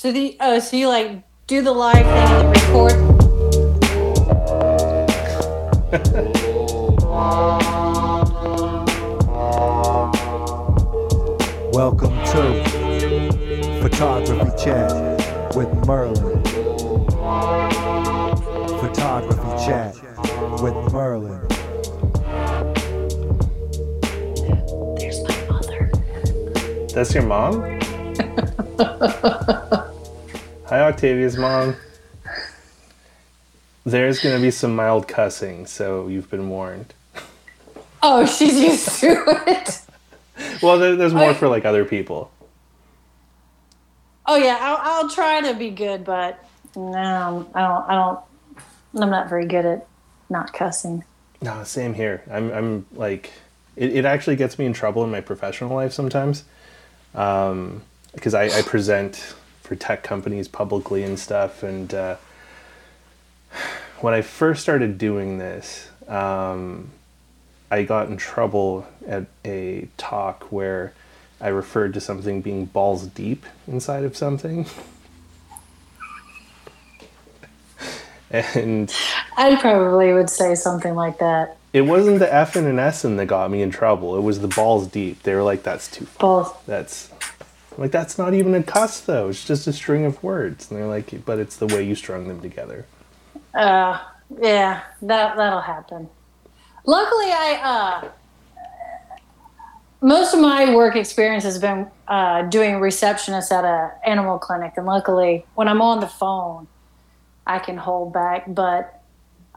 So the oh, so you like do the live thing and then record. Welcome to Photography Chat with Merlin. Photography Chat with Merlin. There's my mother. That's your mom? Octavia's mom. There's going to be some mild cussing, so you've been warned. Oh, she's used to it. Well, there, there's more I- for like other people. Oh yeah, I'll, I'll try to be good, but no, I don't. I don't. I'm not very good at not cussing. No, same here. I'm, I'm like, it, it actually gets me in trouble in my professional life sometimes. Um, because I, I present for tech companies publicly and stuff. And uh, when I first started doing this, um, I got in trouble at a talk where I referred to something being balls deep inside of something. and I probably would say something like that. it wasn't the F and an S and that got me in trouble. It was the balls deep. They were like, "That's too far. Both. That's like that's not even a cuss though. It's just a string of words." And they're like, "But it's the way you strung them together." Uh, yeah, that that'll happen. Luckily, I uh, most of my work experience has been uh, doing receptionist at a animal clinic, and luckily, when I'm on the phone, I can hold back. But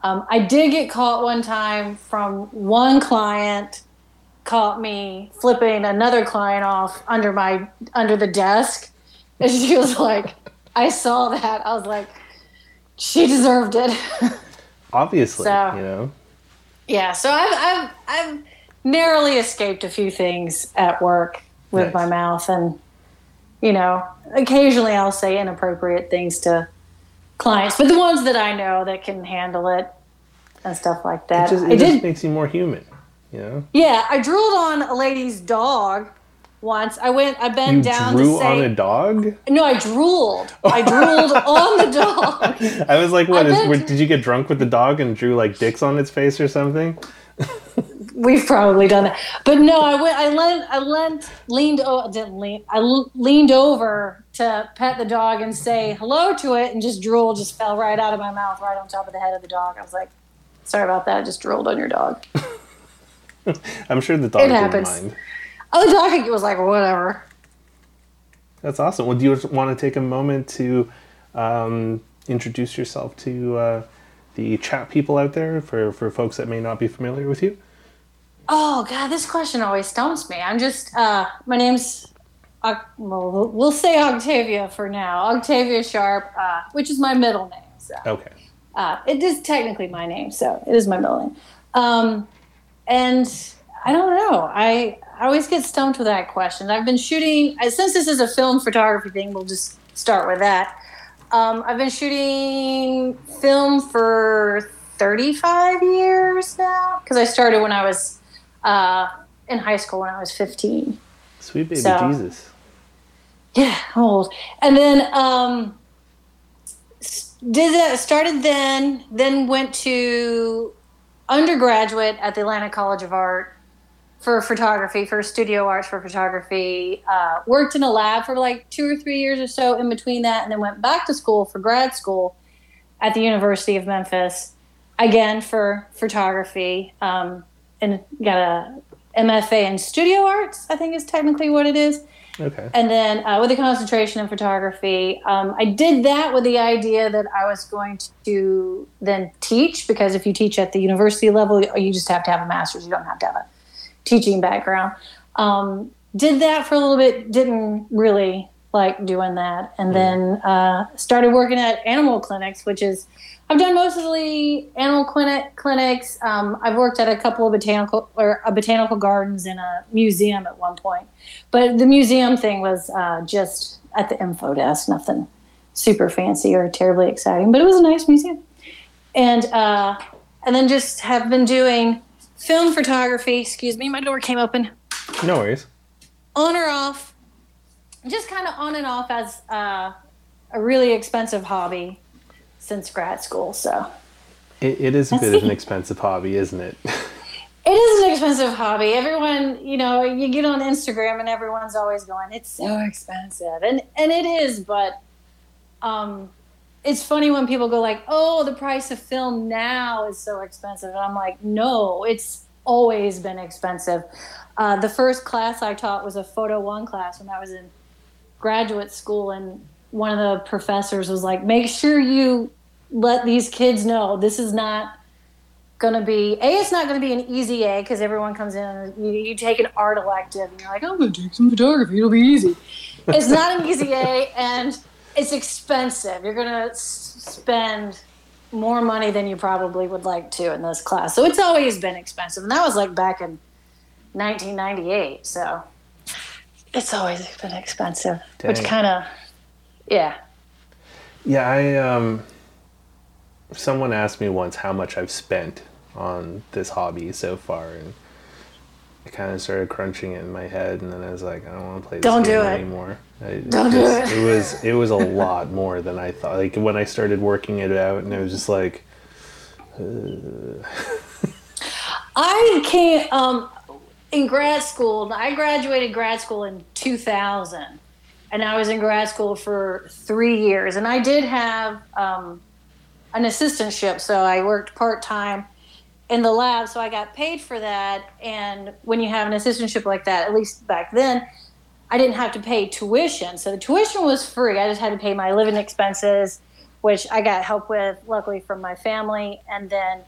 um, I did get caught one time from one client caught me flipping another client off under my under the desk, and she was like, "I saw that." I was like, "She deserved it." Obviously, So- you know. Yeah, so I've I've I've narrowly escaped a few things at work with Nice. my mouth, and you know, occasionally I'll say inappropriate things to clients, but the ones that I know that can handle it and stuff like It that. just, I it just did, makes you more human, you know. yeah. I drooled on a lady's dog once. I went, I bent You down drew to say, on a dog. no, I drooled. I drooled on the dog. I was like, "What I is? bet- did you get drunk with the dog and drew like dicks on its face or something?" We've probably done that, but no. I went. I leant. I leant. Leaned. Oh, didn't lean. I leaned over to pet the dog and say hello to it, and just drool just fell right out of my mouth, right on top of the head of the dog. I was like, "Sorry about that. I just drooled on your dog." I'm sure the dog It didn't happens. mind. Oh, the dog was like, "Whatever." That's awesome. Well, do you want to take a moment to um, introduce yourself to uh, the chat people out there for, for folks that may not be familiar with you? Oh God, this question always stumps me. I'm just. Uh, my name's. Oc- well, we'll say Octavia for now. Octavia Sharp, uh, which is my middle name. So. Okay. Uh, it is technically my name, so it is my middle name. Um, and I don't know. I, I always get stumped with that question. I've been shooting, uh, since this is a film photography thing, we'll just start with that. Um, I've been shooting film for 35 years now, because I started when I was uh, in high school when I was 15. Sweet baby So- Jesus. Yeah, old. And then um, did that. Started then. Then went to undergraduate at the Atlanta College of Art for photography, for studio arts for photography. Uh, worked in a lab for like two or three years or so in between that, and then went back to school for grad school at the University of Memphis again for photography. Um, and got a MFA in studio arts. I think is technically what it is Okay. and then uh, with a concentration in photography. Um, I did that with the idea that I was going to then teach because if you teach at the university level, you just have to have a master's. You don't have to have a teaching background. Um, did that for a little bit. Didn't really like doing that, and then uh, started working at animal clinics, which is I've done mostly animal clinic clinics. Um, I've worked at a couple of botanical or a botanical gardens and a museum at one point, but the museum thing was uh, just at the info desk, nothing super fancy or terribly exciting, but it was a nice museum. And uh, and then just have been doing film photography. Excuse me, my door came open No worries. on or off, just kind of on and off as uh, a really expensive hobby since grad school. So It, it is a bit of an expensive hobby, isn't it? it is an expensive hobby. Everyone, you know, you get on Instagram and everyone's always going, "It's so expensive," and and it is, but um, it's funny when people go like, "Oh, the price of film now is so expensive," and I'm like, "No, it's always been expensive." Uh, the first class I taught was a photo one class when I was in graduate school, and one of the professors was like, "Make sure you let these kids know. This is not." going to be a it's not going to be an easy a because everyone comes in and you, you take an art elective and you're like i'm going to take some photography. It'll be easy. It's not an easy a and it's expensive. You're going to s- spend more money than you probably would like to in this class. So it's always been expensive and that was like back in 1998 so it's always been expensive which kind of yeah yeah, I um someone asked me once how much I've spent on this hobby so far and I kind of started crunching it in my head and then I was like I don't want to play this Don't game do it. anymore. I, Don't do it. It was it was a lot more than I thought. Like when I started working it out and it was just like I can't um, in grad school. I graduated grad school in 2000, and I was in grad school for three years. And I did have um, an assistantship, so I worked part time in the lab. So I got paid for that. And when you have an assistantship like that, at least back then, I didn't have to pay tuition. So the tuition was free. I just had to pay my living expenses, which I got help with, luckily from my family, and then.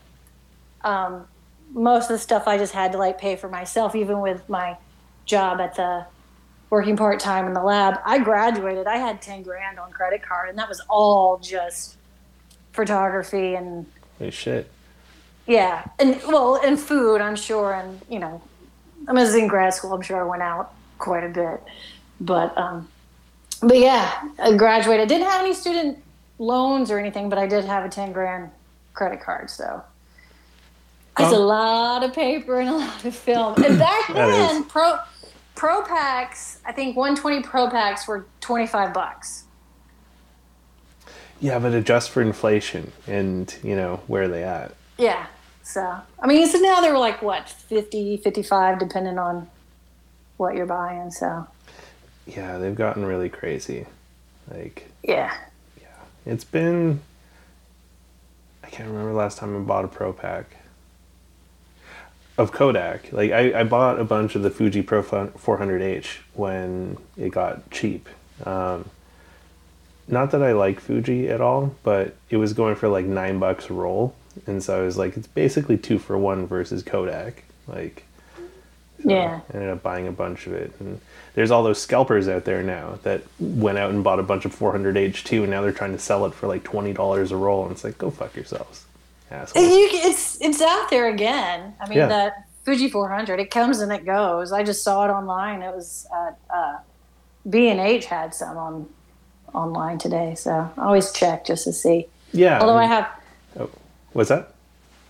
Um, most of the stuff I just had to like pay for myself, even with my job at the working part time in the lab. I graduated, I had 10 grand on credit card, and that was all just photography and holy shit. yeah, and well, and food, I'm sure, and you know, I was in grad school, I'm sure I went out quite a bit, but um, but yeah, I graduated. Didn't have any student loans or anything, but I did have a 10 grand credit card, so. It's a lot of paper and a lot of film. And back then, pro pro packs, I think 120 pro packs were 25 bucks. Yeah, but adjust for inflation and, you know, where are they at? Yeah. So, I mean, so now they're like what, 50, 55 depending on what you're buying. So, Yeah, they've gotten really crazy. Like yeah. Yeah. It's been. I can't remember the last time I bought a Pro Pack. Of Kodak. Like, I, I bought a bunch of the Fuji Pro 400H when it got cheap. Um, not that I like Fuji at all, but it was going for like nine bucks a roll. And so I was like, it's basically two for one versus Kodak. Like, so Yeah. I ended up buying a bunch of it. And there's all those scalpers out there now that went out and bought a bunch of 400H2 and now they're trying to sell it for like $20 a roll. And it's like, go fuck yourselves. Assholes. You, it's it's out there again. I mean, Yeah. that Fuji 400, it comes and it goes. I just saw it online. It was at uh, B&H had some on online today. So, I always check just to see. Yeah. Although I have What's that?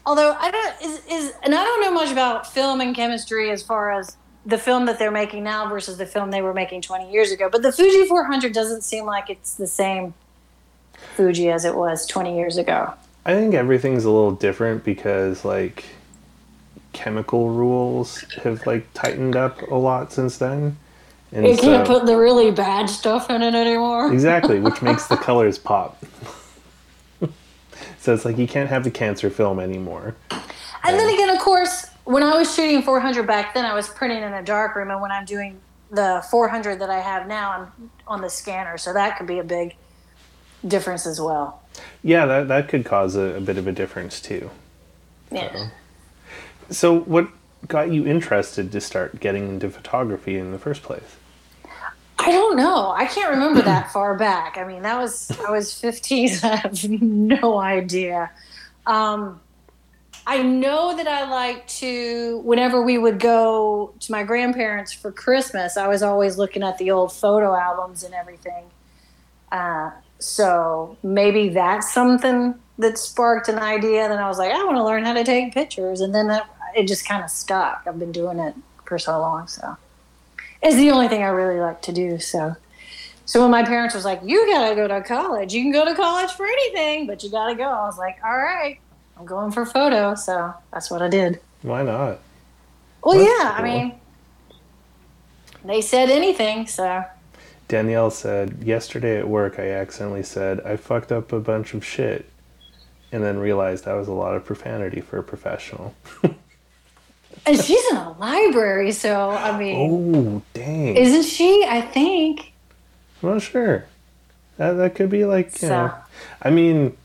although I don't is is and I don't know much about film and chemistry as far as the film that they're making now versus the film they were making 20 years ago. But the Fuji 400 doesn't seem like it's the same Fuji as it was 20 years ago. I think everything's a little different because like chemical rules have like tightened up a lot since then. And You can't put the really bad stuff in it anymore. exactly, which makes the colors pop. so it's like you can't have the cancer film anymore. And then again, of course, when I was shooting 400 back then, I was printing in a dark room, and when I'm doing the 400 that I have now, I'm on the scanner, so that could be a big difference as well. Yeah, that that could cause a, a bit of a difference too. Yeah. So what got you interested to start getting into photography in the first place? I don't know. I can't remember that far back. I mean, that was I was 15. So I have no idea. Um, I know that I like to. Whenever we would go to my grandparents for Christmas, I was always looking at the old photo albums and everything. Uh, so maybe that's something that sparked an idea. Then I was like, I want to learn how to take pictures, and then that, it just kind of stuck. I've been doing it for so long, so it's the only thing I really like to do. So So when my parents was like, "You gotta go to college. You can go to college for anything, but you gotta go," I was like, "All right, I'm going for photo." So that's what I did. Why not? Well, That's yeah, I mean, they said anything, so Danielle said, Yesterday at work, I accidentally said, I fucked up a bunch of shit. And then realized that was a lot of profanity for a professional. and she's in a library, so I mean, Oh, dang. isn't she? I think. well, sure. That, that could be like, you So- know. I mean,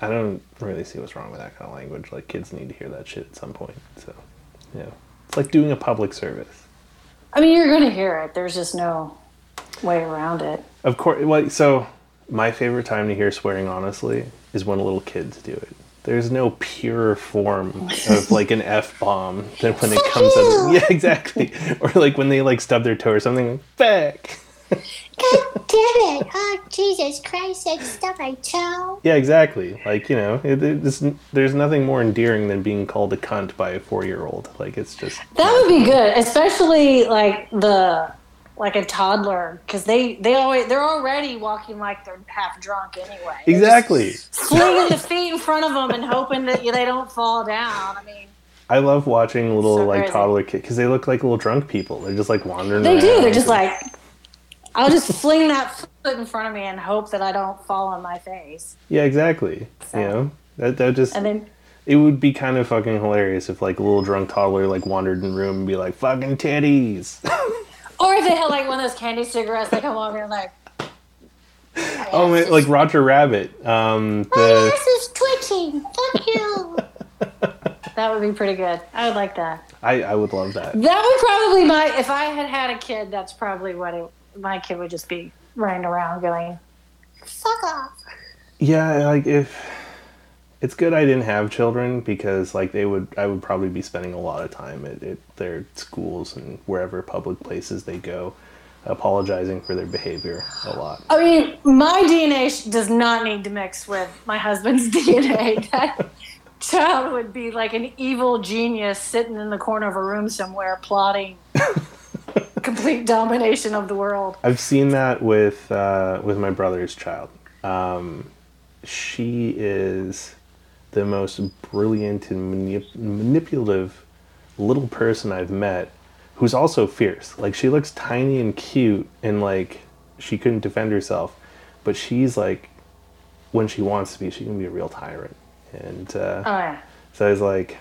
I don't really see what's wrong with that kind of language. Like, kids need to hear that shit at some point. So, yeah. It's like doing a public service. I mean, you're gonna hear it. There's just no way around it. Of course, well, so my favorite time to hear swearing, honestly, is when little kids do it. There's no pure form of like an f bomb than when it comes out. Of, yeah, exactly. Or like when they like stub their toe or something. Feck. God damn it! Oh, Jesus Christ, I stubbed my toe. Yeah, exactly. Like you know, it, it's, there's nothing more endearing than being called a cunt by a four year old. Like it's just That would be good, especially like the like a toddler, because they they always they're already walking like they're half drunk anyway. Exactly. slinging the feet in front of them and hoping that they don't fall down. I mean, I love watching little So like crazy. toddler kids because they look like little drunk people. They're just like wandering. they do. They're just like, I'll just fling that foot in front of me and hope that I don't fall on my face. yeah, exactly. So- You know, that that just And then It would be kind of fucking hilarious if like a little drunk toddler like wandered in the room and be like fucking titties. Or if they had like one of those candy cigarettes, that come over and like, oh man, like Roger Rabbit. Um, My ass is twitching. Fuck you. that would be pretty good. I would like that. I I would love that. That would probably my if I had had a kid. That's probably what it, my kid would just be running around going. Fuck off. Yeah, like if it's good I didn't have children because like they would I would probably be spending a lot of time at, at their schools and wherever public places they go apologizing for their behavior a lot. I mean, my DNA does not need to mix with my husband's DNA. That child would be like an evil genius sitting in the corner of a room somewhere plotting complete domination of the world. I've seen that with uh, with my brother's child. Um, she is the most brilliant and manip- manipulative little person I've met, who's also fierce. Like she looks tiny and cute, and like she couldn't defend herself, but she's like, when she wants to be, she can be a real tyrant. And uh, Oh yeah. so I was like,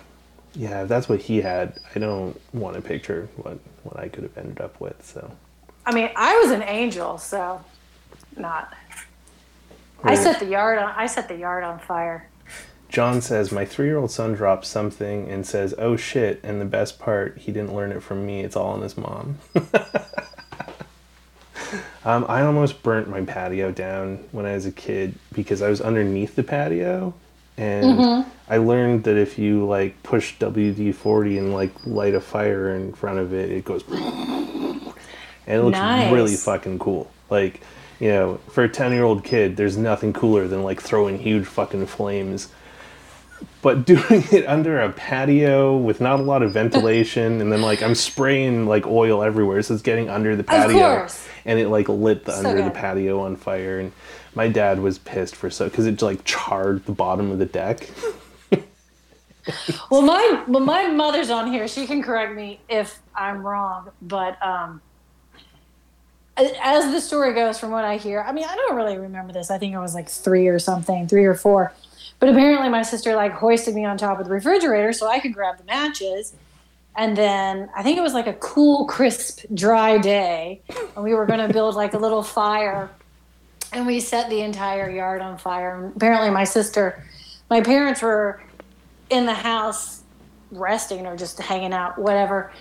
yeah, if that's what he had, I don't want to picture what what I could have ended up with. So. I mean, I was an angel, so not. I set the yard on. I set the yard on fire. John says, My three year old son drops something and says, Oh shit. And the best part, he didn't learn it from me. It's all on his mom. um, I almost burnt my patio down when I was a kid because I was underneath the patio. And I learned that if you like push WD 40 and like light a fire in front of it, it goes. And it looks Nice. really fucking cool. Like, you know, for a 10 year old kid, there's nothing cooler than like throwing huge fucking flames but doing it under a patio with not a lot of ventilation and then like i'm spraying like oil everywhere so it's getting under the patio course. and it like lit the So under the patio on fire and my dad was pissed for so because it like charred the bottom of the deck Well, my well, my mother's on here. She can correct me if I'm wrong, but um, as the story goes, from what I hear, I mean, I don't really remember this. I think I was like three or something, three or four. But apparently, my sister like hoisted me on top of the refrigerator so I could grab the matches. And then I think it was like a cool, crisp, dry day, and we were going to build like a little fire, and we set the entire yard on fire. And apparently, my sister, my parents were in the house resting or just hanging out, whatever.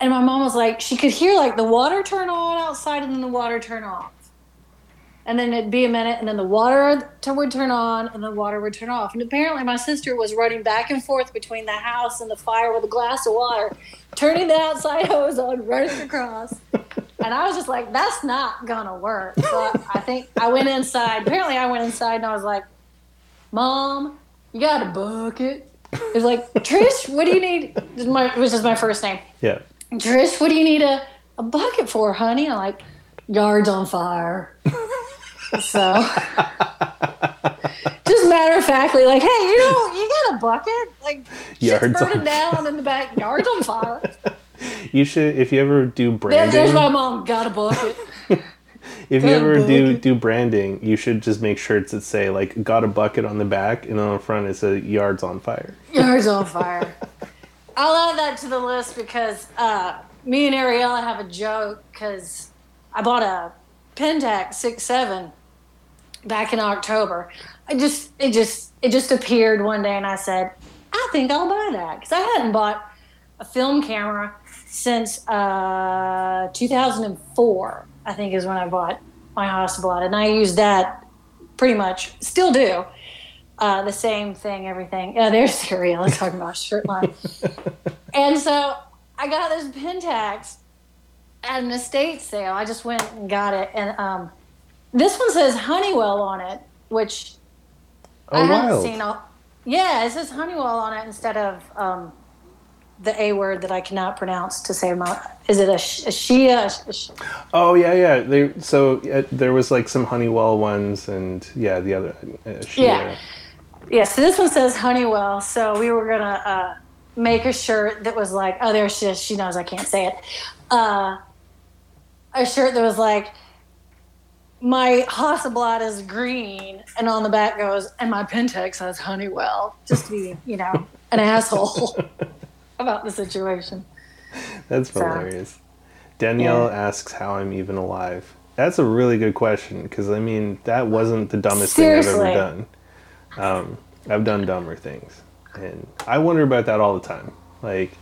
And my mom was like, she could hear like the water turn on outside and then the water turn off. And then it'd be a minute and then the water would turn on and the water would turn off. And apparently my sister was running back and forth between the house and the fire with a glass of water, turning the outside hose on, running across. And I was just like, that's not gonna work. So I, think I went inside. Apparently I went inside and I was like, Mom, you got a bucket? It was like, Trish, what do you need? This is my, which is my first name. yeah Trish, what do you need a, a bucket for, honey? I'm like, yards on fire. So, just matter of factly, like, hey, you know, you got a bucket? Like, Yards shit's burning on- down in the back, yards on fire. You should, if you ever do branding, there's my mom, got a bucket. if you ever do do branding, you should just make shirts that say like "got a bucket" on the back, and on the front it says "yards on fire." Yards on fire. I'll add that to the list because uh, me and Ariella have a joke because I bought a Pentax six seven back in October. I just it just it just appeared one day and I said I think I'll buy that because I hadn't bought a film camera since uh, 2004. I think is when I bought my Hasselblad and I used that pretty much still do uh, the same thing, everything. Yeah, there's Ariel. I'm talking about shirt line. and so I got this Pentax at an estate sale. I just went and got it, and um, this one says Honeywell on it, which Oh, I haven't wild! seen. All, yeah, it says Honeywell on it instead of um, the A word that I cannot pronounce to say my. Is it a, sh- a Shia? A sh- Oh yeah, yeah. They so uh, there was like some Honeywell ones, and yeah, the other. Uh, Shia. Yeah. Yeah, so this one says Honeywell. So we were gonna uh, make a shirt that was like, oh, there she is. She knows I can't say it. Uh, a shirt that was like, my Hasselblad is green, and on the back goes, and my Pentax says Honeywell, just to be, you know, an asshole about the situation. That's So- hilarious. Danielle Yeah. asks how I'm even alive. That's a really good question because I mean that wasn't the dumbest Seriously. thing I've ever done. Um, I've done dumber things, and I wonder about that all the time. Like,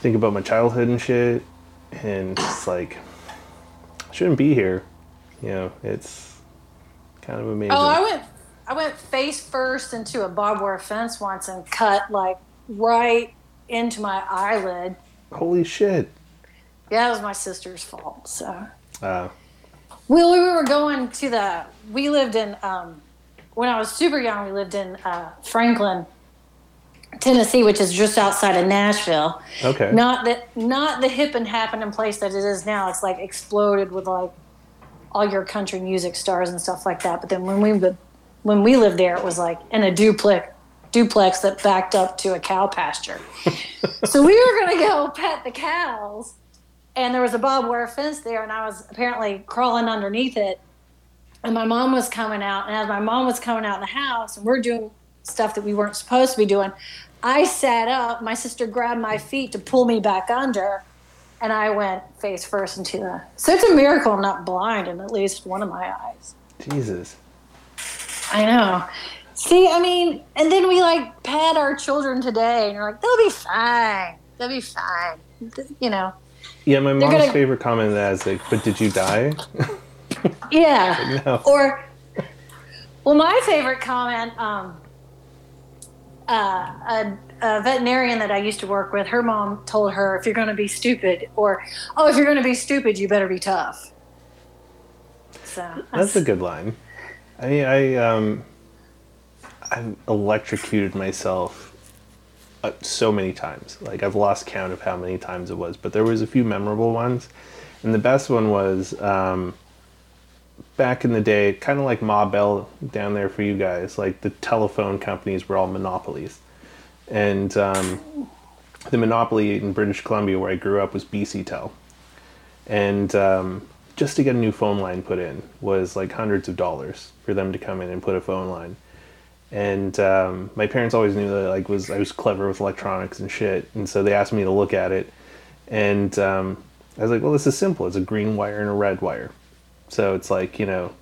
think about my childhood and shit, and it's like I shouldn't be here. You know, it's kind of amazing. Oh, I went, I went face first into a barbed wire fence once and cut like right into my eyelid. Holy shit! Yeah, it was my sister's fault. So. Uh, Well, we were going to the. We lived in um, when I was super young. We lived in uh, Franklin, Tennessee, which is just outside of Nashville. okay. Not that, not the hip and happening place that it is now. It's like exploded with like all your country music stars and stuff like that. But then when we when we lived there, it was like in a duplex, duplex that backed up to a cow pasture. so we were gonna go pet the cows, and there was a barbed wire fence there, and I was apparently crawling underneath it. And my mom was coming out, and as my mom was coming out in the house, and we're doing stuff that we weren't supposed to be doing, I sat up. My sister grabbed my feet to pull me back under, and I went face first into the. So it's a miracle I'm not blind in at least one of my eyes. Jesus. I know. See, I mean, and then we like pet our children today, and you're like, they'll be fine. They'll be fine. You know. Yeah, my mom's gonna- favorite comment that is like, "But did you die?" Yeah. no. Or, well, my favorite comment, um, uh, a, a veterinarian that I used to work with, her mom told her, if you're going to be stupid, or, oh, if you're going to be stupid, you better be tough. So, That's a good line. I mean, I um, I've electrocuted myself uh, so many times. Like I've lost count of how many times it was, but there was a few memorable ones, and the best one was um, back in the day, kind of like Ma Bell down there for you guys. Like the telephone companies were all monopolies, and um, the monopoly in British Columbia, where I grew up, was BC Tel and um, just to get a new phone line put in was like hundreds of dollars for them to come in and put a phone line. And um, my parents always knew that like was I was clever with electronics and shit and so they asked me to look at it. And um, I was like well this is simple. It's a green wire and a red wire so it's like you know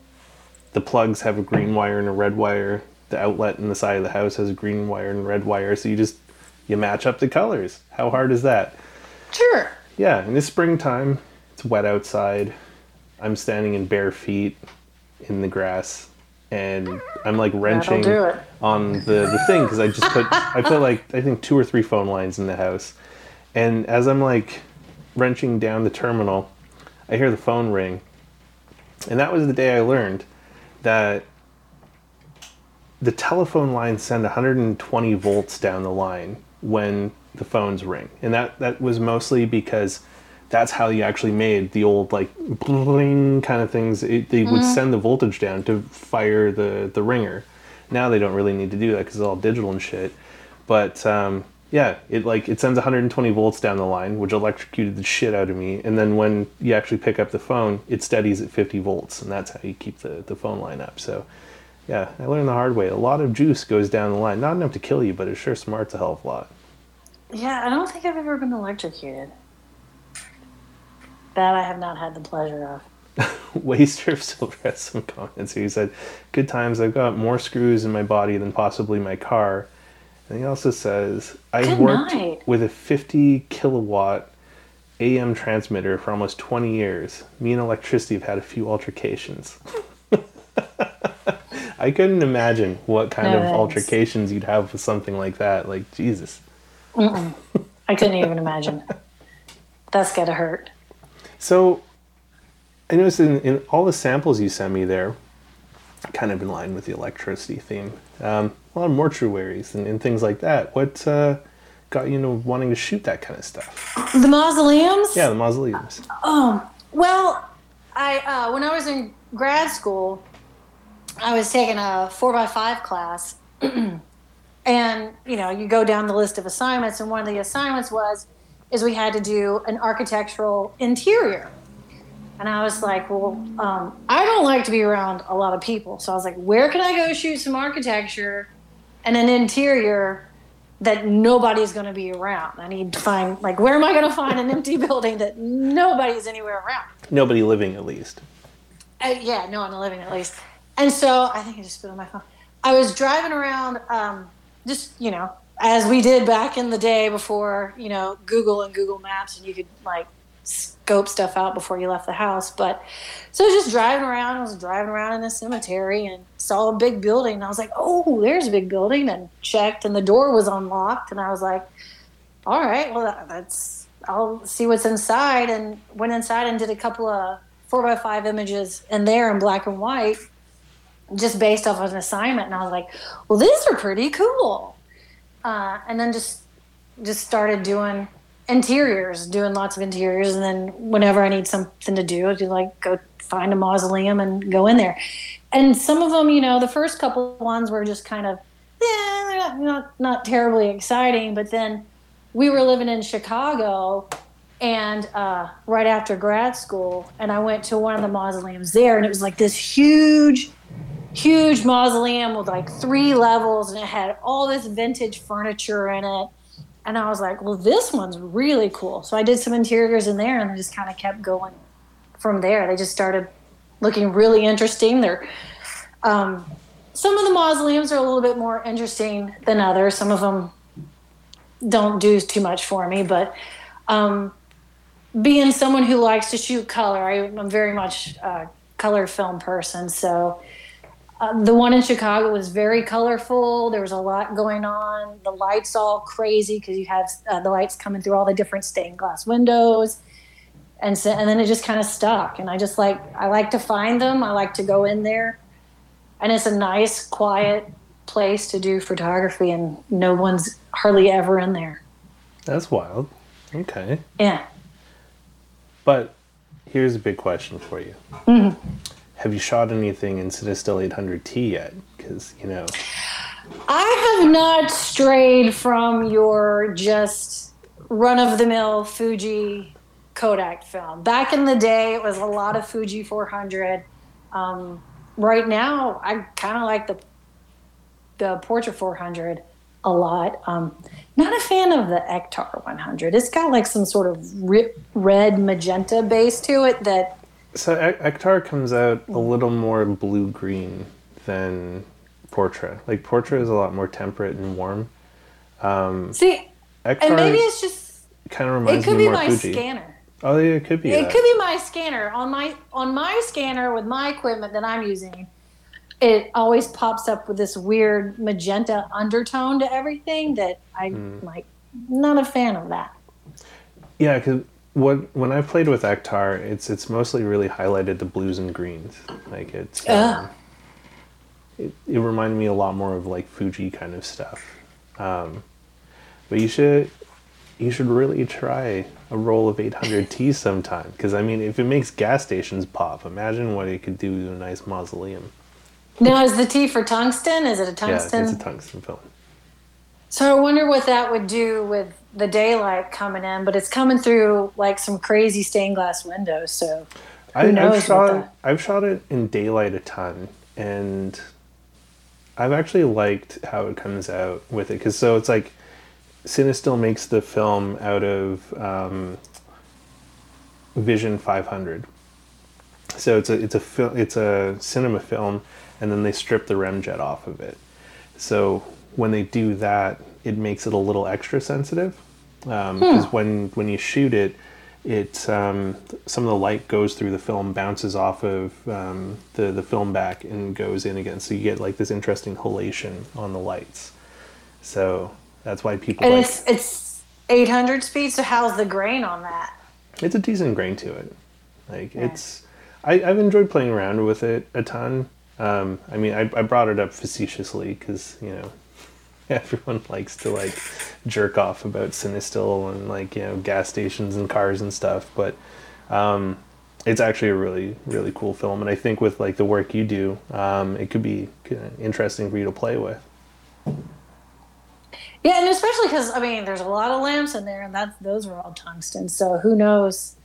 the plugs have a green wire and a red wire. The outlet in the side of the house has a green wire and red wire. So you just you match up the colors. How hard is that? Sure. yeah, and it's springtime. It's wet outside. I'm standing in bare feet in the grass, and I'm like wrenching on the, the thing because I just put I put like I think two or three phone lines in the house, and as I'm like wrenching down the terminal, I hear the phone ring, and that was the day I learned that the telephone lines send 120 volts down the line when the phones ring and that that was mostly because that's how you actually made the old like bling kind of things. It, they would send the voltage down to fire the the ringer. Now they don't really need to do that because it's all digital and shit. But um, yeah, it like it sends 120 volts down the line, which electrocuted the shit out of me. And then when you actually pick up the phone, it steadies at 50 volts, and that's how you keep the the phone line up. So yeah, I learned the hard way. A lot of juice goes down the line. Not enough to kill you, but it sure smarts a hell of a lot. Yeah, I don't think I've ever been electrocuted. That I have not had the pleasure of. Waster still has some comments here. He said, Good times, I've got more screws in my body than possibly my car. And he also says, I Good worked night. with a 50 kilowatt AM transmitter for almost 20 years. Me and electricity have had a few altercations. I couldn't imagine what kind No of altercations you'd have with something like that. Like, Jesus. I couldn't even imagine. That's gotta hurt. So, I noticed in, in all the samples you sent me there, kind of in line with the electricity theme, um, a lot of mortuaries and, and things like that. What uh, got you into wanting to shoot that kind of stuff? The mausoleums? Yeah, the mausoleums. Well, I uh, when I was in grad school, I was taking a four by five class, and you know you go down the list of assignments, and one of the assignments was is we had to do an architectural interior, and I was like, well, um, I don't like to be around a lot of people, so I was like, where can I go shoot some architecture and an interior? That nobody's going to be around. I need to find like where am I going to find an empty building that nobody's anywhere around? Nobody living, at least. Uh, yeah, no one living at least. And so I think I just spit on my phone. I was driving around, um, just you know, as we did back in the day before you know Google and Google Maps, and you could like scope stuff out before you left the house. But so I was just driving around. I was driving around in the cemetery and saw a big building. And I was like, "Oh, there's a big building." And checked, and the door was unlocked. And I was like, "All right, well, that, that's I'll see what's inside." And went inside and did a couple of four by five images in there in black and white, just based off of an assignment. And I was like, "Well, these are pretty cool." Uh, and then just just started doing interiors, doing lots of interiors, and then whenever I need something to do, I do like go find a mausoleum and go in there. And some of them, you know, the first couple ones were just kind of, yeah, they're not, not not terribly exciting. But then we were living in Chicago, and uh, right after grad school, and I went to one of the mausoleums there, and it was like this huge huge mausoleum with like three levels and it had all this vintage furniture in it and i was like well this one's really cool. So i did some interiors in there and just kind of kept going from there. They just started looking really interesting. They're um, some of the mausoleums are a little bit more interesting than others. Some of them don't do too much for me but um, being someone who likes to shoot color I, i'm very much a color film person. So uh, the one in Chicago was very colorful. There was a lot going on. The lights all crazy because you have uh, the lights coming through all the different stained glass windows, and so and then it just kind of stuck. And I just like I like to find them. I like to go in there, and it's a nice, quiet place to do photography, and no one's hardly ever in there. That's wild. Okay. Yeah. But here's a big question for you. Have you shot anything in Cinestill 800T yet? Because, you know, I have not strayed from your just run of the mill Fuji Kodak film. Back in the day, it was a lot of Fuji 400. Um, right now, I kind of like the the Portra 400 a lot. Um, not a fan of the Ektar 100. It's got like some sort of red magenta base to it that So Ek- Ektar comes out a little more blue green than Portra. Like Portra is a lot more temperate and warm. Um, see, and maybe it's just kind of it reminds could me be more my Fuji. scanner. Oh, yeah, it could be. It that. could be my scanner on my on my scanner with my equipment that I'm using. It always pops up with this weird magenta undertone to everything that I'm Hmm. like not a fan of that. Yeah, because what when I've played with Ektar, it's it's mostly really highlighted the blues and greens. Like it's um, it, it reminded me a lot more of like Fuji kind of stuff. Um, but you should you should really try a roll of 800T sometime. Because, I mean, if it makes gas stations pop, imagine what it could do to a nice mausoleum. Now, is the T for tungsten? Is it a tungsten? Yeah, it's a tungsten film. So I wonder what that would do with the daylight coming in, but it's coming through like some crazy stained glass windows. So I, knows I've shot I've shot it in daylight a ton, and I've actually liked how it comes out with it because so it's like Cinestill makes the film out of um, Vision 500. So it's a it's a fil- it's a cinema film, and then they strip the remjet off of it. So when they do that, it makes it a little extra sensitive because when when you shoot it, it um, some of the light goes through the film, bounces off of um, the the film back, and goes in again. So you get like this interesting halation on the lights. So that's why people and like it's it's 800 speed. So how's the grain on that? it's a decent grain to it. Like it's, I, I've enjoyed playing around with it a ton. Um, I mean, I, I brought it up facetiously because you know everyone likes to like jerk off about Cinestill and like you know gas stations and cars and stuff, but um, it's actually a really really cool film, and I think with like the work you do, um, it could be interesting for you to play with. Yeah, and especially because I mean, there's a lot of lamps in there, and that's those are all tungsten. So who knows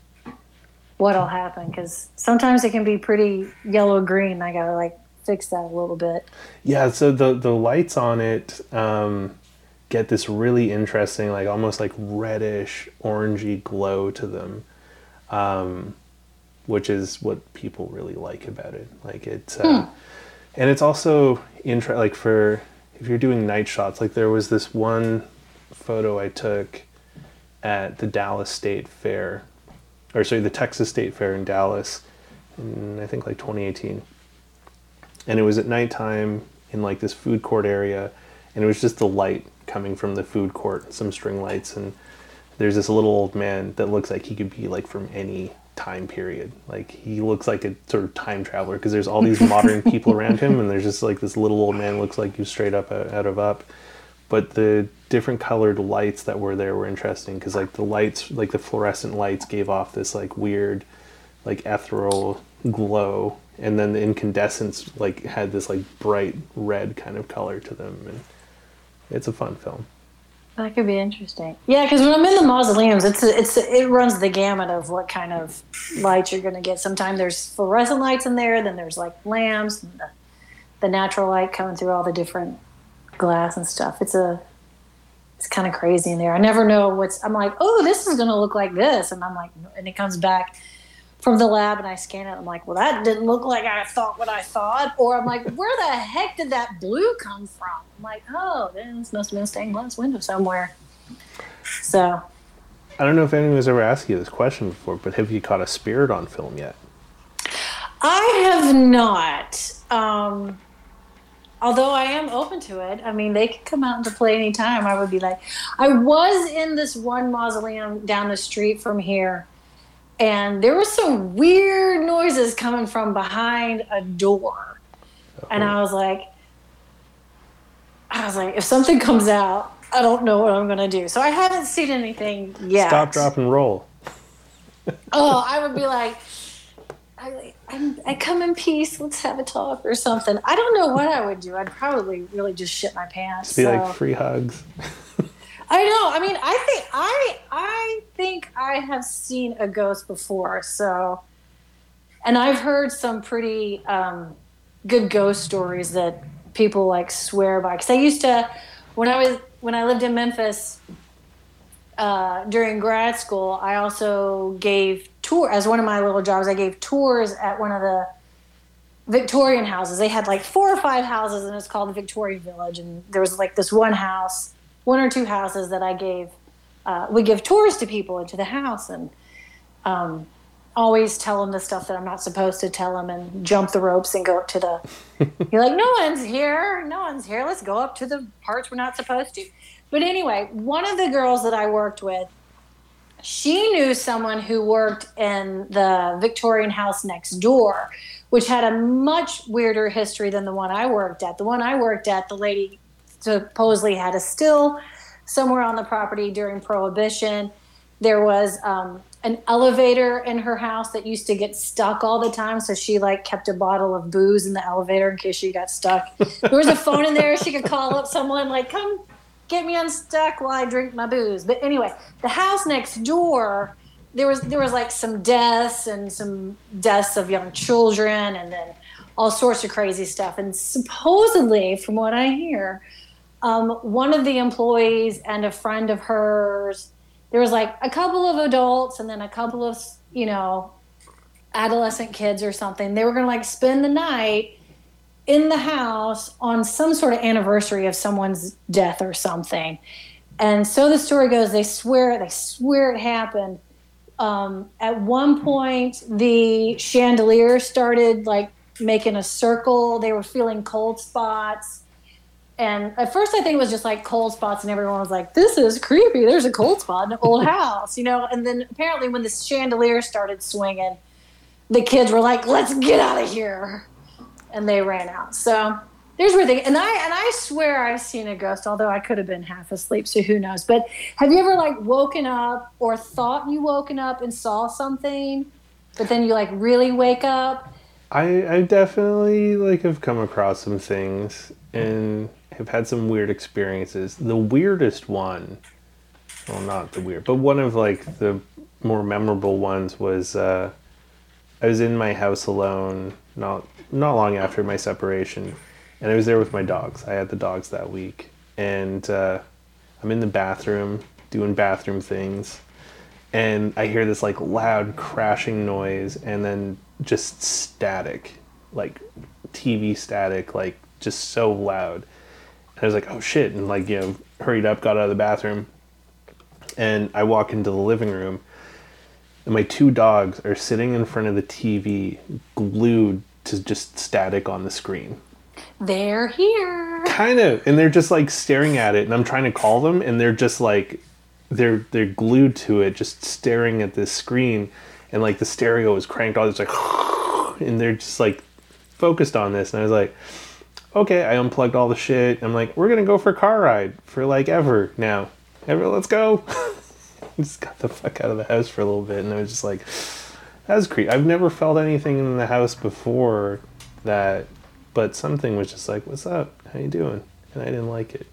what'll happen? Because sometimes it can be pretty yellow green. I gotta like fix that a little bit. Yeah, so the the lights on it um, get this really interesting, like almost like reddish, orangey glow to them, um, which is what people really like about it. Like it's, uh, and it's also inter- like for if you're doing night shots. Like there was this one photo I took at the Dallas State Fair, or sorry, the Texas State Fair in Dallas, in I think like 2018 and it was at nighttime in like this food court area and it was just the light coming from the food court some string lights and there's this little old man that looks like he could be like from any time period. Like he looks like a sort of time traveler because there's all these modern people around him and there's just like this little old man looks like you straight up out out of up. But the different colored lights that were there were interesting because like the lights like the fluorescent lights gave off this like weird like ethereal glow and then the incandescents like had this like bright red kind of color to them and it's a fun film That could be interesting. Yeah, because when I'm in the mausoleums, it's it's it runs the gamut of what kind of lights you're going to get. Sometimes there's fluorescent lights in there, then there's like lamps, the, the natural light coming through all the different glass and stuff. It's a it's kind of crazy in there. I never know what's. I'm like, oh, this is going to look like this, and I'm like, and it comes back from the lab, and I scan it. I'm like, well, that didn't look like I thought what I thought, or I'm like, where the heck did that blue come from? I'm like, oh, this must have been a stained glass window somewhere. So i don't know if anyone has ever asked you this question before but have you caught a spirit on film yet I have not. Um, although I am open to it. I mean, they could come out into play anytime. I would be like, I was in this one mausoleum down the street from here, and there were some weird noises coming from behind a door, and I was like, I was like, if something comes out. I don't know what I'm gonna do, so I haven't seen anything yet. stop drop and roll Oh, I would be like, I, I'm, I come in peace. Let's have a talk or something. I don't know what I would do. I'd probably really just shit my pants. be so. like free hugs I know. I mean, I think I I think I have seen a ghost before. So, and I've heard some pretty um, good ghost stories that people like swear by. Because I used to, when I was when I lived in Memphis uh, during grad school, I also gave tour as one of my little jobs. I gave tours at one of the Victorian houses. They had like four or five houses, and it's called the Victorian Village. And there was like this one house, one or two houses that I gave. Uh, we give tours to people into the house, and um, always tell them the stuff that I'm not supposed to tell them, and jump the ropes and go up to the. you're like, no one's here, no one's here. Let's go up to the parts we're not supposed to. But anyway, one of the girls that I worked with, she knew someone who worked in the Victorian house next door, which had a much weirder history than the one I worked at. The one I worked at, the lady supposedly had a still somewhere on the property during Prohibition. There was um, an elevator in her house that used to get stuck all the time, so she like kept a bottle of booze in the elevator in case she got stuck. There was a phone in there; she could call up someone like, "Come get me unstuck while I drink my booze." But anyway, the house next door there was there was like some deaths and some deaths of young children and then all sorts of crazy stuff and supposedly from what i hear um, one of the employees and a friend of hers there was like a couple of adults and then a couple of you know adolescent kids or something. They were going to like spend the night in the house on some sort of anniversary of someone's death or something. And so the story goes they swear they swear it happened. Um, at one point the chandelier started like making a circle. They were feeling cold spots and at first i think it was just like cold spots and everyone was like this is creepy there's a cold spot in an old house you know and then apparently when the chandelier started swinging the kids were like let's get out of here and they ran out so there's where they and I and I swear I've seen a ghost, although I could have been half asleep, so who knows. But have you ever like woken up or thought you woken up and saw something, but then you like really wake up? I I definitely like have come across some things and have had some weird experiences. The weirdest one, well, not the weird, but one of like the more memorable ones was uh, I was in my house alone, not not long after my separation and I was there with my dogs. I had the dogs that week, and uh, I'm in the bathroom doing bathroom things, and I hear this like loud crashing noise, and then just static, like TV static, like just so loud. And I was like, oh shit, and like you know, hurried up, got out of the bathroom, and I walk into the living room. And my two dogs are sitting in front of the TV, glued to just static on the screen. They're here. Kind of, and they're just like staring at it, and I'm trying to call them, and they're just like, they're they're glued to it, just staring at this screen, and like the stereo is cranked on, it's like, and they're just like focused on this, and I was like, okay, I unplugged all the shit. I'm like, we're gonna go for a car ride for like ever now, ever, let's go. just got the fuck out of the house for a little bit, and I was just like, that was creepy. I've never felt anything in the house before that but something was just like, "What's up? How you doing?" And I didn't like it.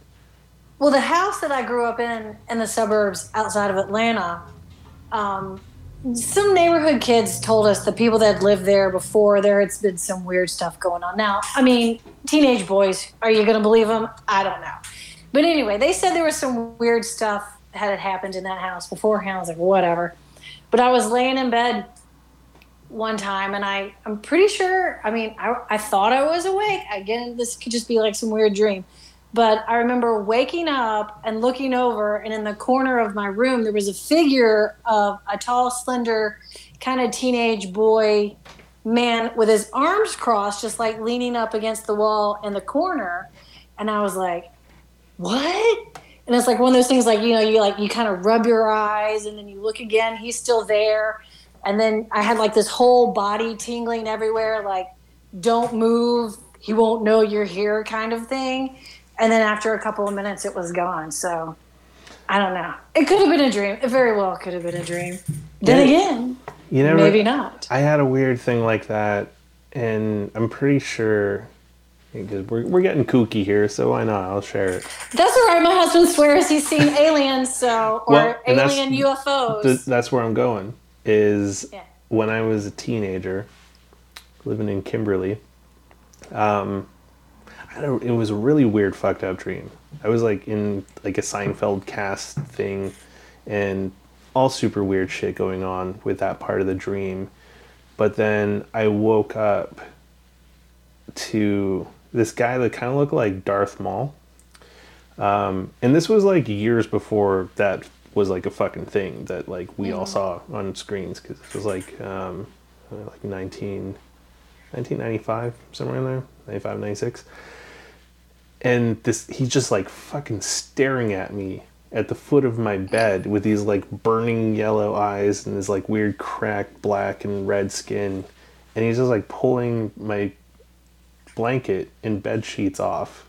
Well, the house that I grew up in in the suburbs outside of Atlanta, um, some neighborhood kids told us the people that lived there before there had been some weird stuff going on. Now, I mean, teenage boys, are you going to believe them? I don't know. But anyway, they said there was some weird stuff had it happened in that house beforehand. I was like, whatever. But I was laying in bed one time and I, I'm pretty sure, I mean, I, I thought I was awake. Again, this could just be like some weird dream. But I remember waking up and looking over, and in the corner of my room, there was a figure of a tall, slender, kind of teenage boy man with his arms crossed, just like leaning up against the wall in the corner. And I was like, what? And it's like one of those things like, you know, you like, you kind of rub your eyes and then you look again, he's still there and then I had like this whole body tingling everywhere, like don't move, he won't know you're here kind of thing. And then after a couple of minutes, it was gone. So I don't know. It could have been a dream. It very well could have been a dream. Then Yeah. again, You know, maybe not. I had a weird thing like that, and I'm pretty sure because we're we're getting kooky here, so why not? I'll share it. That's all right. My husband swears he's seen aliens, so or Well, and that's- alien UFOs. Th- that's where I'm going. Is Yeah. when I was a teenager, living in Kimberly. Um, it was a really weird, fucked up dream. I was like in like a Seinfeld cast thing, and all super weird shit going on with that part of the dream. But then I woke up to this guy that kind of looked like Darth Maul. Um, and this was like years before that was like a fucking thing that like we all saw on screens because it was like um, like 19, 1995 somewhere in there 95 96 and this he's just like fucking staring at me at the foot of my bed with these like burning yellow eyes and his like weird cracked black and red skin and he's just like pulling my blanket and bed sheets off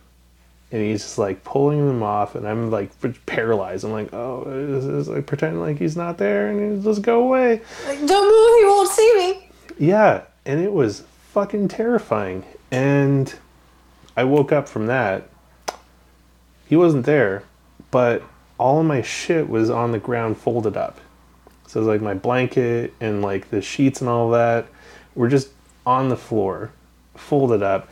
and he's just like pulling them off, and I'm like paralyzed. I'm like, oh, this is like pretending like he's not there, and he's just go away. Like, don't move, he won't see me. Yeah, and it was fucking terrifying. And I woke up from that. He wasn't there, but all of my shit was on the ground folded up. So it was like my blanket and like the sheets and all that were just on the floor, folded up.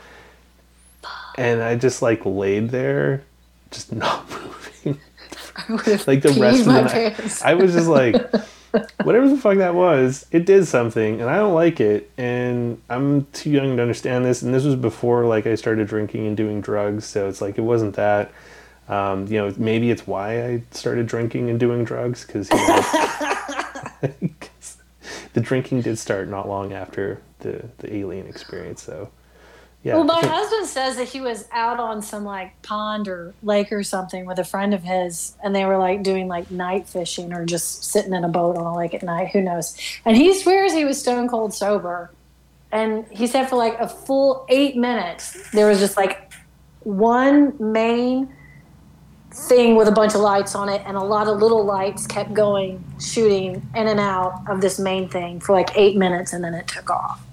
And I just like laid there, just not moving. Like the rest of the night. I was just like, whatever the fuck that was, it did something, and I don't like it, and I'm too young to understand this. And this was before like I started drinking and doing drugs, so it's like it wasn't that. Um, you know, maybe it's why I started drinking and doing drugs because you know, the drinking did start not long after the the alien experience. So, yeah. Well, my husband says that he was out on some like pond or lake or something with a friend of his, and they were like doing like night fishing or just sitting in a boat on a lake at night. Who knows? And he swears he was stone cold sober. And he said for like a full eight minutes, there was just like one main thing with a bunch of lights on it, and a lot of little lights kept going, shooting in and out of this main thing for like eight minutes, and then it took off.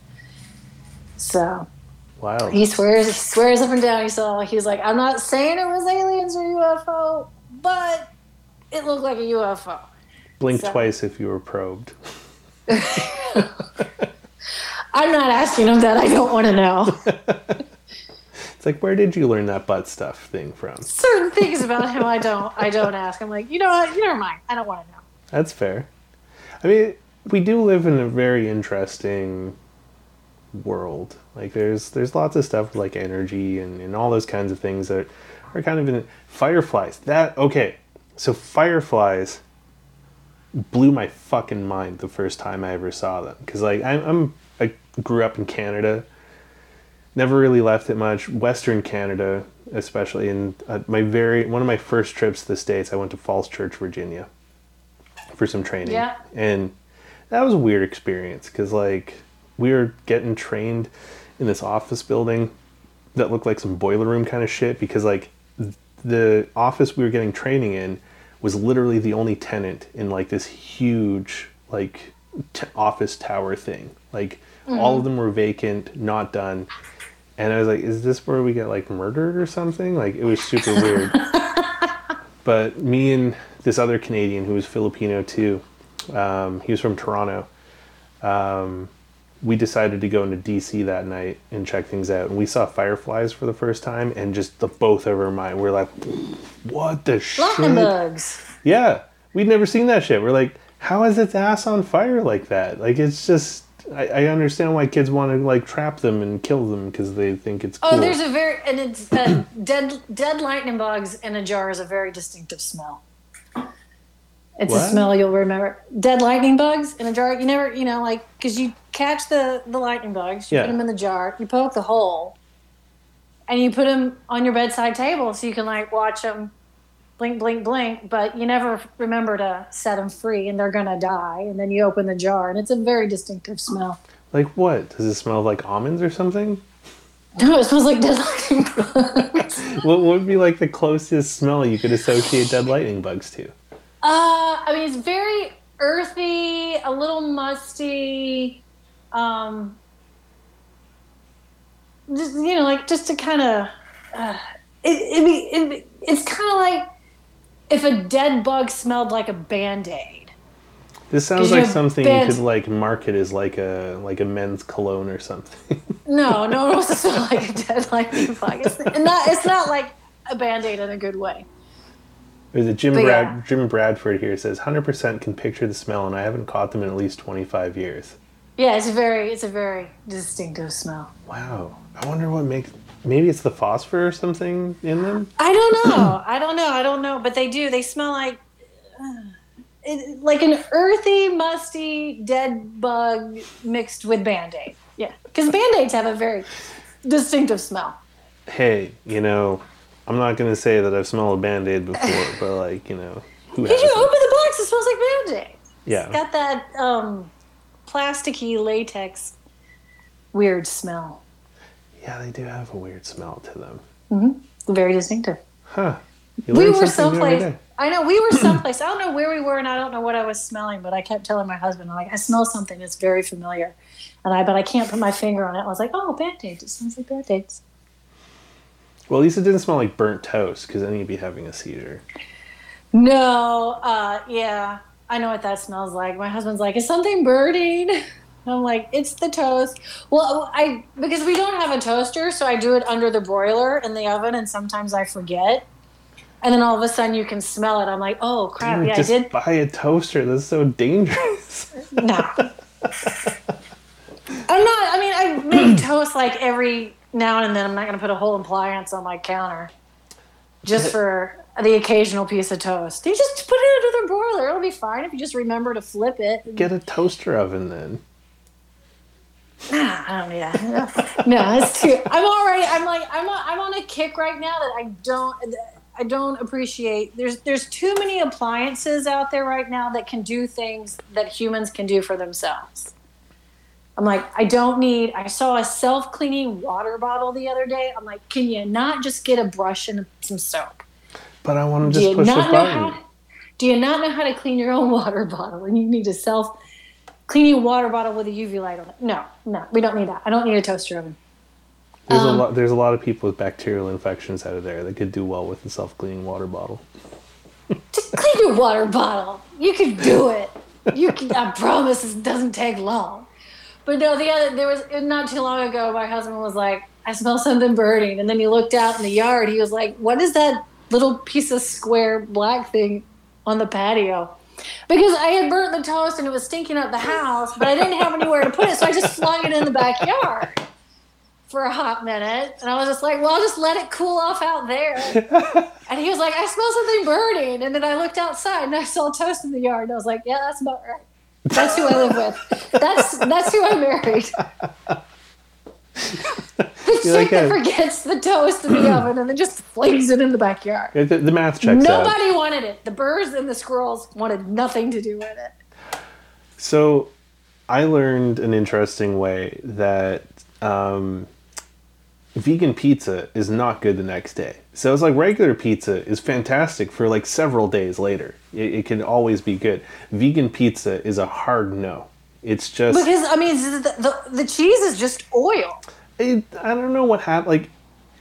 So wow. he swears he swears up and down he saw he was like i'm not saying it was aliens or ufo but it looked like a ufo Blink so- twice if you were probed. i'm not asking him that i don't want to know It's like, where did you learn that butt stuff thing from? certain things about him i don't i don't ask i'm like you know what You never mind i don't want to know That's fair. I mean, we do live in a very interesting world. Like, there's there's lots of stuff like energy and, and all those kinds of things that are kind of in fireflies. That okay, so fireflies blew my fucking mind the first time I ever saw them because like I'm, I'm I grew up in Canada, never really left it much. Western Canada, especially, and uh, my very one of my first trips to the states, I went to Falls Church, Virginia, for some training. Yeah. and that was a weird experience because like we were getting trained in this office building that looked like some boiler room kind of shit because like the office we were getting training in was literally the only tenant in like this huge like t- office tower thing. Like all of them were vacant not done. And i was like is this where we get like murdered or something? Like it was super weird. But me and this other canadian who was filipino too um, he was from toronto um, we decided to go into DC that night and check things out. And we saw fireflies for the first time, and just the both of our mind, we're like, "What the lightning shit?" bugs Yeah, we'd never seen that shit. We're like, "How is its ass on fire like that?" Like, it's just. I, I understand why kids want to like trap them and kill them because they think it's cool. oh there's a very and it's uh, dead dead lightning bugs in a jar is a very distinctive smell it's What? a smell you'll remember dead lightning bugs in a jar you never you know like because you catch the the lightning bugs you Yeah. put them in the jar you poke the hole and you put them on your bedside table so you can like watch them blink blink blink but you never remember to set them free and they're gonna die and then you open the jar and it's a very distinctive smell like what? Does it smell like almonds or something? no it smells like dead lightning bugs what would be like the closest smell you could associate dead lightning bugs to? Uh, I mean, it's very earthy, a little musty. Um, just you know, like just to kind of, uh, it, it, it, it's kind of like if a dead bug smelled like a band aid. This sounds like something bad- you could like market as like a like a men's cologne or something. No, no smell like a dead lightning bug. It's and not. It's not like a band aid in a good way. There's a Jim Brad yeah. Jim Bradford here says 100% can picture the smell and I haven't caught them in at least 25 years. Yeah, it's very. It's a very distinctive smell. Wow. I wonder what makes maybe it's the phosphor or something in them. I don't know. I don't know. I don't know. But they do. They smell like uh, it, like an earthy, musty, dead bug mixed with band aid. Yeah, because band aids have a very distinctive smell. Hey, you know, I'm not going to say that I've smelled a band-aid before, but like, you know, who Did you open the box? It smells like band aid. Yeah. Got that um, plasticky latex weird smell. Yeah, they do have a weird smell to them. Mm-hmm. Very distinctive. Huh. We were something new every someplace. I know we were someplace. I don't know where we were, and I don't know what I was smelling, but I kept telling my husband, I'm like, I smell something that's very familiar, and I but I can't put my finger on it. I was like, oh, band aids. It smells like band aids. Well, at least it didn't smell like burnt toast because then you'd be having a seizure. No, uh, yeah, I know what that smells like. My husband's like, is something burning? I'm like, it's the toast. Well, I because we don't have a toaster, so I do it under the broiler in the oven, and sometimes I forget. And then all of a sudden, you can smell it. I'm like, oh crap! Dude, yeah, I did. buy a toaster. That's so dangerous. No. I'm not. I mean, I make toast like every now and then. I'm not going to put a whole appliance on my counter just for the occasional piece of toast. You just put it under the broiler. It'll be fine if you just remember to flip it. Get a toaster oven then. Nah, I don't need that. No, it's too. I'm right. I'm like I'm on, I'm on a kick right now that I don't I don't appreciate. There's there's too many appliances out there right now that can do things that humans can do for themselves. I'm like I don't need. I saw a self cleaning water bottle the other day. I'm like, can you not just get a brush and some soap? But I want to just push the button. how? Do you not know how to clean your own water bottle? And you need a self cleaning water bottle with a UV light on it. No, no, we don't need that. I don't need a toaster oven. There's Um, a lot. There's a lot of people with bacterial infections out of there that could do well with a self-cleaning water bottle. Just clean your water bottle. You can do it. You can. I promise it doesn't take long. But no, the other there was not too long ago. My husband was like, "I smell something burning," and then he looked out in the yard. He was like, "What is that little piece of square black thing on the patio?" Because I had burnt the toast and it was stinking up the house, but I didn't have anywhere to put it, so I just flung it in the backyard for a hot minute. And I was just like, well, I'll just let it cool off out there. and he was like, I smell something burning. And then I looked outside and I saw toast in the yard. And I was like, yeah, that's about right. That's who I live with. That's that's who I married. The You're like that forgets the toast in the oven and then just flings it in the backyard. The, the math checks out. Nobody wanted it. The birds and the squirrels wanted nothing to do with it. So, I learned an interesting way that um, vegan pizza is not good the next day. So it's like regular pizza is fantastic for like several days later. It, it can always be good. Vegan pizza is a hard no. It's just Because I mean, the, the, the cheese is just oil. it, I don't know what happened. Like,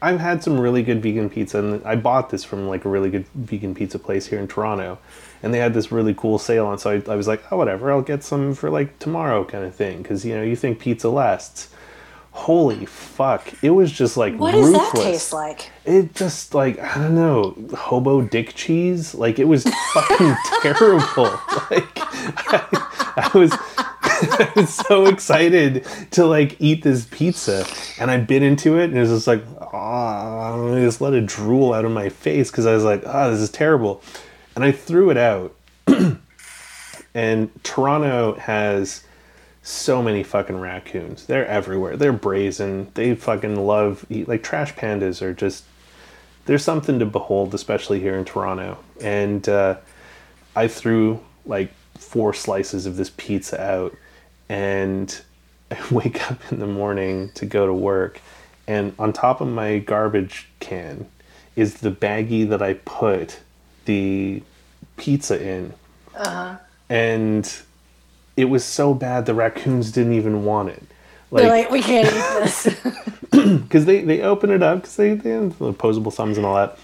I've had some really good vegan pizza, and I bought this from like a really good vegan pizza place here in Toronto, and they had this really cool sale on. So I, I was like, oh, whatever, I'll get some for like tomorrow, kind of thing, because you know you think pizza lasts. Holy fuck! It was just like What does ruthless. that taste like? It just like I don't know, hobo dick cheese. Like it was fucking terrible. Like I, I was, I was so excited to like eat this pizza, and I bit into it, and it was just like, ah, I just let it drool out of my face because I was like, ah, this is terrible, and I threw it out. and Toronto has so many fucking raccoons. They're everywhere. They're brazen. They fucking love eat like trash pandas are just there's something to behold, especially here in Toronto. And uh, I threw like four slices of this pizza out, and I wake up in the morning to go to work, and on top of my garbage can is the baggie that I put the pizza in. Uh-huh. And it was so bad the raccoons didn't even want it. They're like, we can't eat this. because they, they open it up because they, they have the opposable thumbs and all that.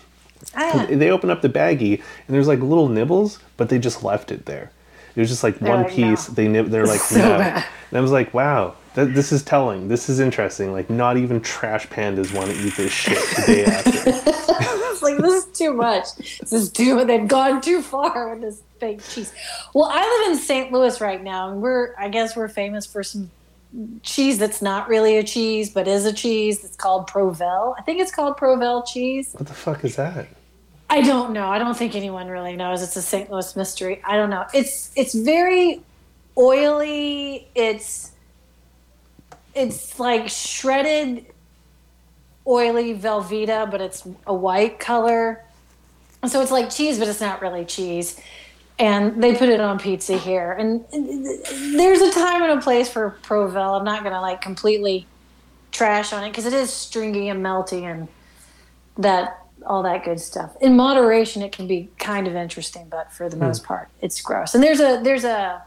Ah, They open up the baggie and there's like little nibbles, but they just left it there. It was just like one like, piece. no. They nib- they're like So no. bad. And I was like, wow, that, this is telling. This is interesting. Like not even trash pandas want to eat this shit the day after. like this is too much. This is too. They've gone too far with this fake cheese. Well, I live in St. Louis right now, and we're I guess we're famous for some cheese that's not really a cheese, but is a cheese. It's called Provel. I think it's called Provel cheese. what the fuck is that? I don't know. I don't think anyone really knows. It's a St. Louis mystery. I don't know. It's it's very oily. It's it's like shredded oily Velveeta, but it's a white color. So it's like cheese, but it's not really cheese. And they put it on pizza here. And there's a time and a place for Provel. I'm not going to like completely trash on it because it is stringy and melty and that all that good stuff. In moderation, it can be kind of interesting, but for the hmm. most part, it's gross. And there's a there's a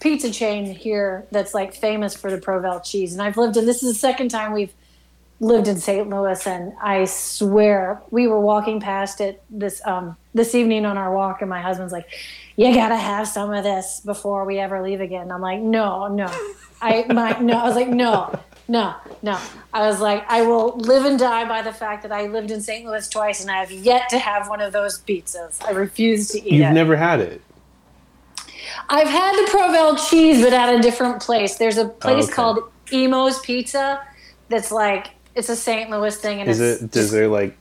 pizza chain here that's like famous for the Provel cheese, and I've lived in. This is the second time we've lived in St. Louis, and I swear we were walking past it this um this evening on our walk, and my husband's like, "You gotta have some of this before we ever leave again." And I'm like, "No, no." I my no, I was like, "No." No, no. I was like, I will live and die by the fact that I lived in St. Louis twice and I have yet to have one of those pizzas. I refuse to eat You've it. never had it. I've had the Provel cheese, but at a different place. There's a place okay. called Imo's Pizza that's like it's a St. Louis thing, and Is it's it? Does their like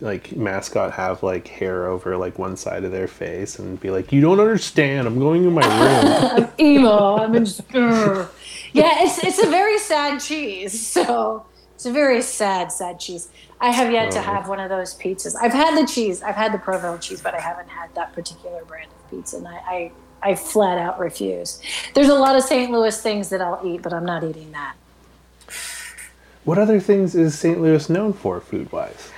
like mascot have like hair over like one side of their face and be like, "You don't understand. I'm going in my room." emo. I'm in yeah, it's it's a very sad cheese. So it's a very sad, sad cheese. I have yet to Oh. have one of those pizzas. I've had the cheese. I've had the Provolone cheese, but I haven't had that particular brand of pizza, and I. I I flat out refuse. There's a lot of St. Louis things that I'll eat, but I'm not eating that. What other things is St. Louis known for, food wise?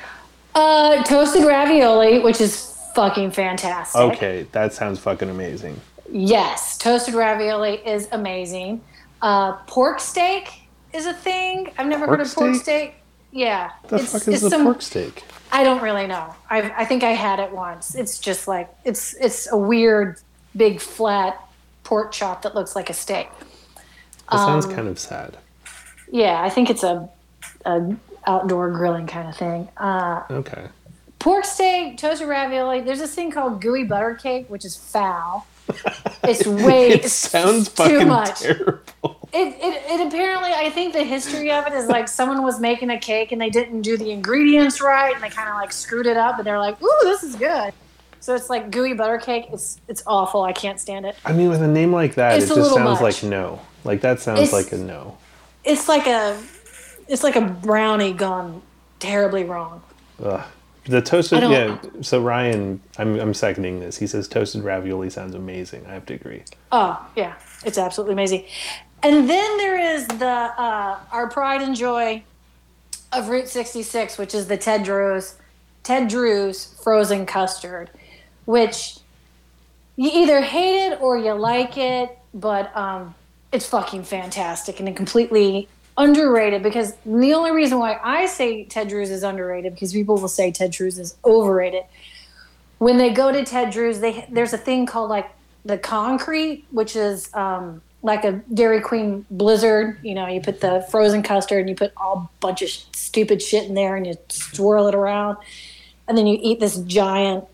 Uh, toasted ravioli, which is fucking fantastic. Okay, that sounds fucking amazing. Yes, toasted ravioli is amazing. Uh, pork steak is a thing. I've never Pork heard of pork steak? steak. Yeah, The fuck is the some- pork steak? I don't really know. I I think I had it once. It's just like it's it's a weird big flat pork chop that looks like a steak. That sounds Um, kind of sad. Yeah, I think it's a, a outdoor grilling kind of thing. Uh, Okay. pork steak, toasted ravioli. There's this thing called gooey butter cake, which is foul. It's way It sounds too fucking much. terrible. It, it, it apparently, I think the history of it is like someone was making a cake and they didn't do the ingredients right and they kind of like screwed it up and they're like, ooh, this is good. So it's like gooey butter cake. It's it's awful. I can't stand it. I mean, with a name like that, It's it just sounds much. like no. Like that sounds It's- like a no. It's like a it's like a brownie gone terribly wrong. Ugh. The toasted, yeah. So Ryan, I'm I'm seconding this. He says toasted ravioli sounds amazing. I have to agree. Oh yeah, it's absolutely amazing. And then there is the uh, our pride and joy of Route 66, which is the Ted Drewes Ted Drewes frozen custard, which you either hate it or you like it, but um, it's fucking fantastic and completely underrated because the only reason why I say Ted Drewes is underrated because people will say Ted Drewes is overrated. When they go to Ted Drewes, they there's a thing called like the concrete, which is um, like a Dairy Queen Blizzard. You know, you put the frozen custard and you put all bunch of stupid shit in there and you swirl it around, and then you eat this giant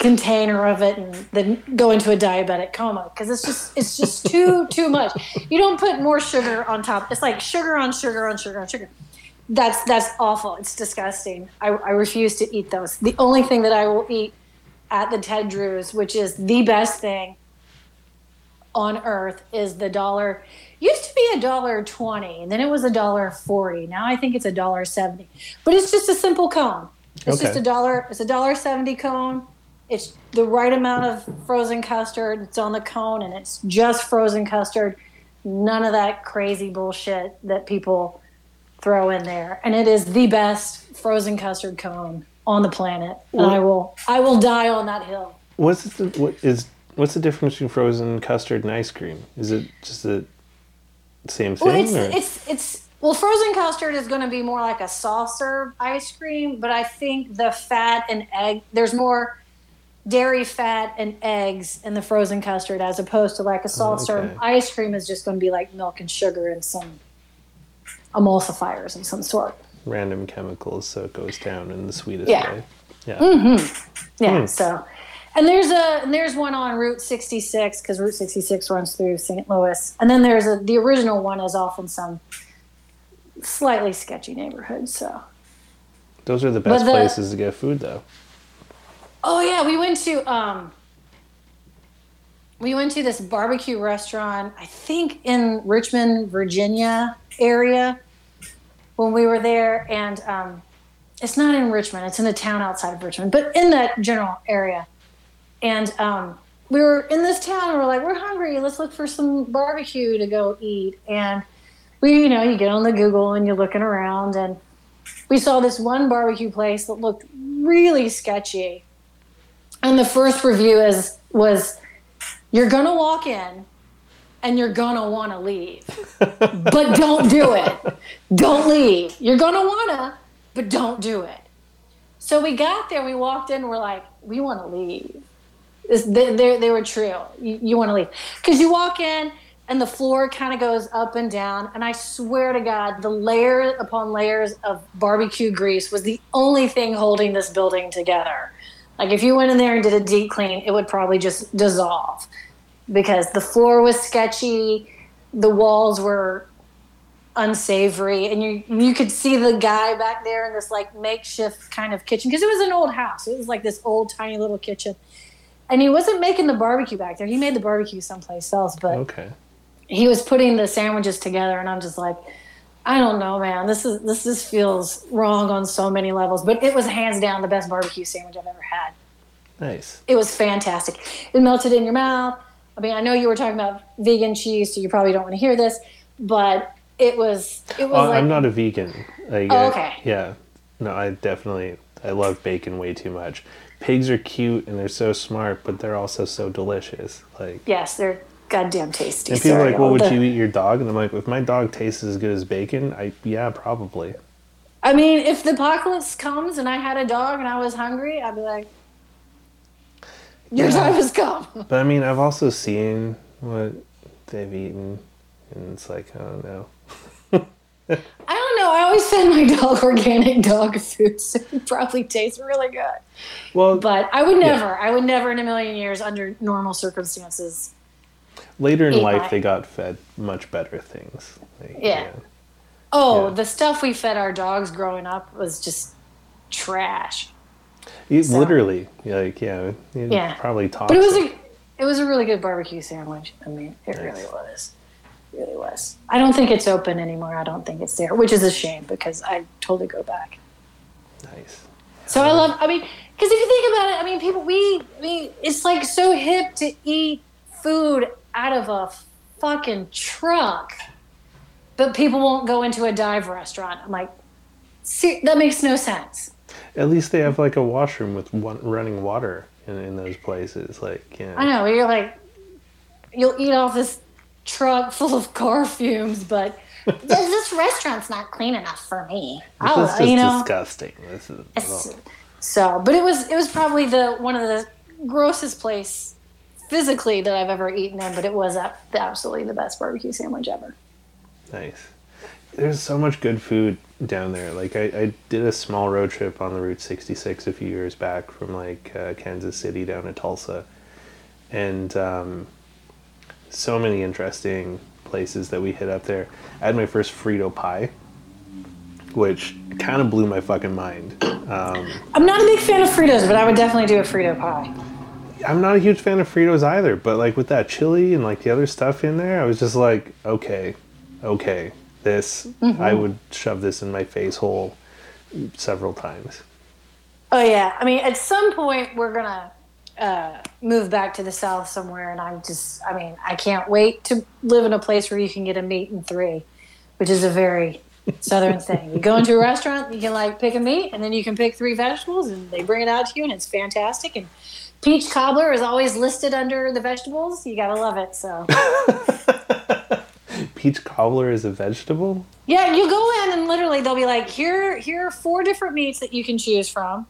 container of it and then go into a diabetic coma because it's just it's just too too much. You don't put more sugar on top. It's like sugar on sugar on sugar on sugar. That's that's awful. It's disgusting. I, I refuse to eat those. The only thing that i will eat at the ted drewes which is the best thing on earth is the dollar used to be a dollar 20 and then it was a dollar 40 now i think it's a dollar 70 but it's just a simple cone. It's just a dollar it's a dollar 70 cone it's the right amount of frozen custard it's on the cone and it's just frozen custard none of that crazy bullshit that people throw in there and it is the best frozen custard cone on the planet and i will i will die on that hill What's the what is what's the difference between frozen custard and ice cream? Is it just the same thing? Well, it's or? it's it's well, frozen custard is going to be more like a soft serve ice cream, but I think the fat and egg there's more dairy fat and eggs in the frozen custard as opposed to like a soft serve okay. ice cream is just going to be like milk and sugar and some emulsifiers of some sort. random chemicals, so it goes down in the sweetest Yeah. Mm. way. Yeah. Yeah. Hmm. So, and there's a and there's one on Route 66 because Route 66 runs through St. Louis, and then there's a the original one is off in some slightly sketchy neighborhood. So. Those are the best the- places to get food, though. Oh yeah, we went to um we went to this barbecue restaurant, I think in Richmond, Virginia area when we were there and um it's not in Richmond, it's in a town outside of Richmond, but in that general area. And um we were in this town and we're like, we're hungry, let's look for some barbecue to go eat. And we, you know, you get on the Google and you're looking around and we saw this one barbecue place that looked really sketchy. And the first review is was you're gonna walk in and you're gonna wanna leave. but don't do it. Don't leave. You're gonna wanna, but don't do it. So we got there, we walked in, we're like, we wanna leave. This, they, they, they were true. You, you wanna leave. Because you walk in and the floor kind of goes up and down. And I swear to God, the layer upon layers of barbecue grease was the only thing holding this building together. Like if you went in there and did a deep clean, it would probably just dissolve because the floor was sketchy, the walls were unsavory, and you you could see the guy back there in this like makeshift kind of kitchen because it was an old house. It was like this old tiny little kitchen. And he wasn't making the barbecue back there. He made the barbecue someplace else, but Okay. he was putting the sandwiches together and i'm just like i don't know man this is this this feels wrong on so many levels but it was hands down the best barbecue sandwich i've ever had Nice. it was fantastic it melted in your mouth i mean i know you were talking about vegan cheese so you probably don't want to hear this but it was it was Oh, like I'm not a vegan. Like, Oh, I- okay. yeah. No, I definitely I love bacon way too much. Pigs are cute and they're so smart, but they're also so delicious. Like yes they're goddamn tasty and people are Sorry, like, "Well, would the- you eat your dog?" And I'm like, "If my dog tastes as good as bacon, I yeah, probably." i mean if the apocalypse comes and i had a dog and i was hungry i'd be like your Yeah. time has come But I mean, I've also seen what they've eaten, and it's like, I don't know. I don't know. I always fed my dog organic dog food, so it probably tastes really good. Well, But I would never, I would never in a million years, under normal circumstances. Later in life, they got fed much better things. Like, Yeah. Oh, Yeah. the stuff we fed our dogs growing up was just trash. You- So- literally, like yeah, Yeah. probably toxic. But it was a, it was a really good barbecue sandwich. I mean, it Nice. really was. It really was. I don't think it's open anymore. I don't think it's there, which is a shame because I totally go back. nice. So I um, love. I mean, because if you think about it, I mean, people. We. I mean, it's like so hip to eat food out of a fucking truck, but people won't go into a dive restaurant. I'm like, see, that makes no sense. At least they have like a washroom with one, running water in, in those places. Like yeah, I know you're like, you'll eat off this truck full of car fumes, but This, this restaurant's not clean enough for me. this oh, is just you know. disgusting. This is ugh. So, but it was it was probably the one of the grossest place physically that I've ever eaten in, but it was a- absolutely the best barbecue sandwich ever. nice. There's so much good food down there. Like I, I did a small road trip on the Route 66 a few years back from like uh, Kansas City down to Tulsa, and um, so many interesting places that we hit up there. I had my first Frito pie, which kind of blew my fucking mind. Um, I'm not a big fan of Fritos, but I would definitely do a Frito pie. I'm not a huge fan of Fritos either, but like with that chili and like the other stuff in there, I was just like, okay, okay, this, I would shove this in my face hole several times. Oh yeah, I mean, at some point we're gonna uh, move back to the south somewhere, and I'm just, I mean, I can't wait to live in a place where you can get a meat and three, which is a very southern thing. You go into a restaurant, you can like pick a meat, and then you can pick three vegetables, and they bring it out to you, and it's fantastic. And peach cobbler is always listed under the vegetables. You gotta love it. So Peach cobbler is a vegetable? yeah, you go in and literally they'll be like, here, here are four different meats that you can choose from.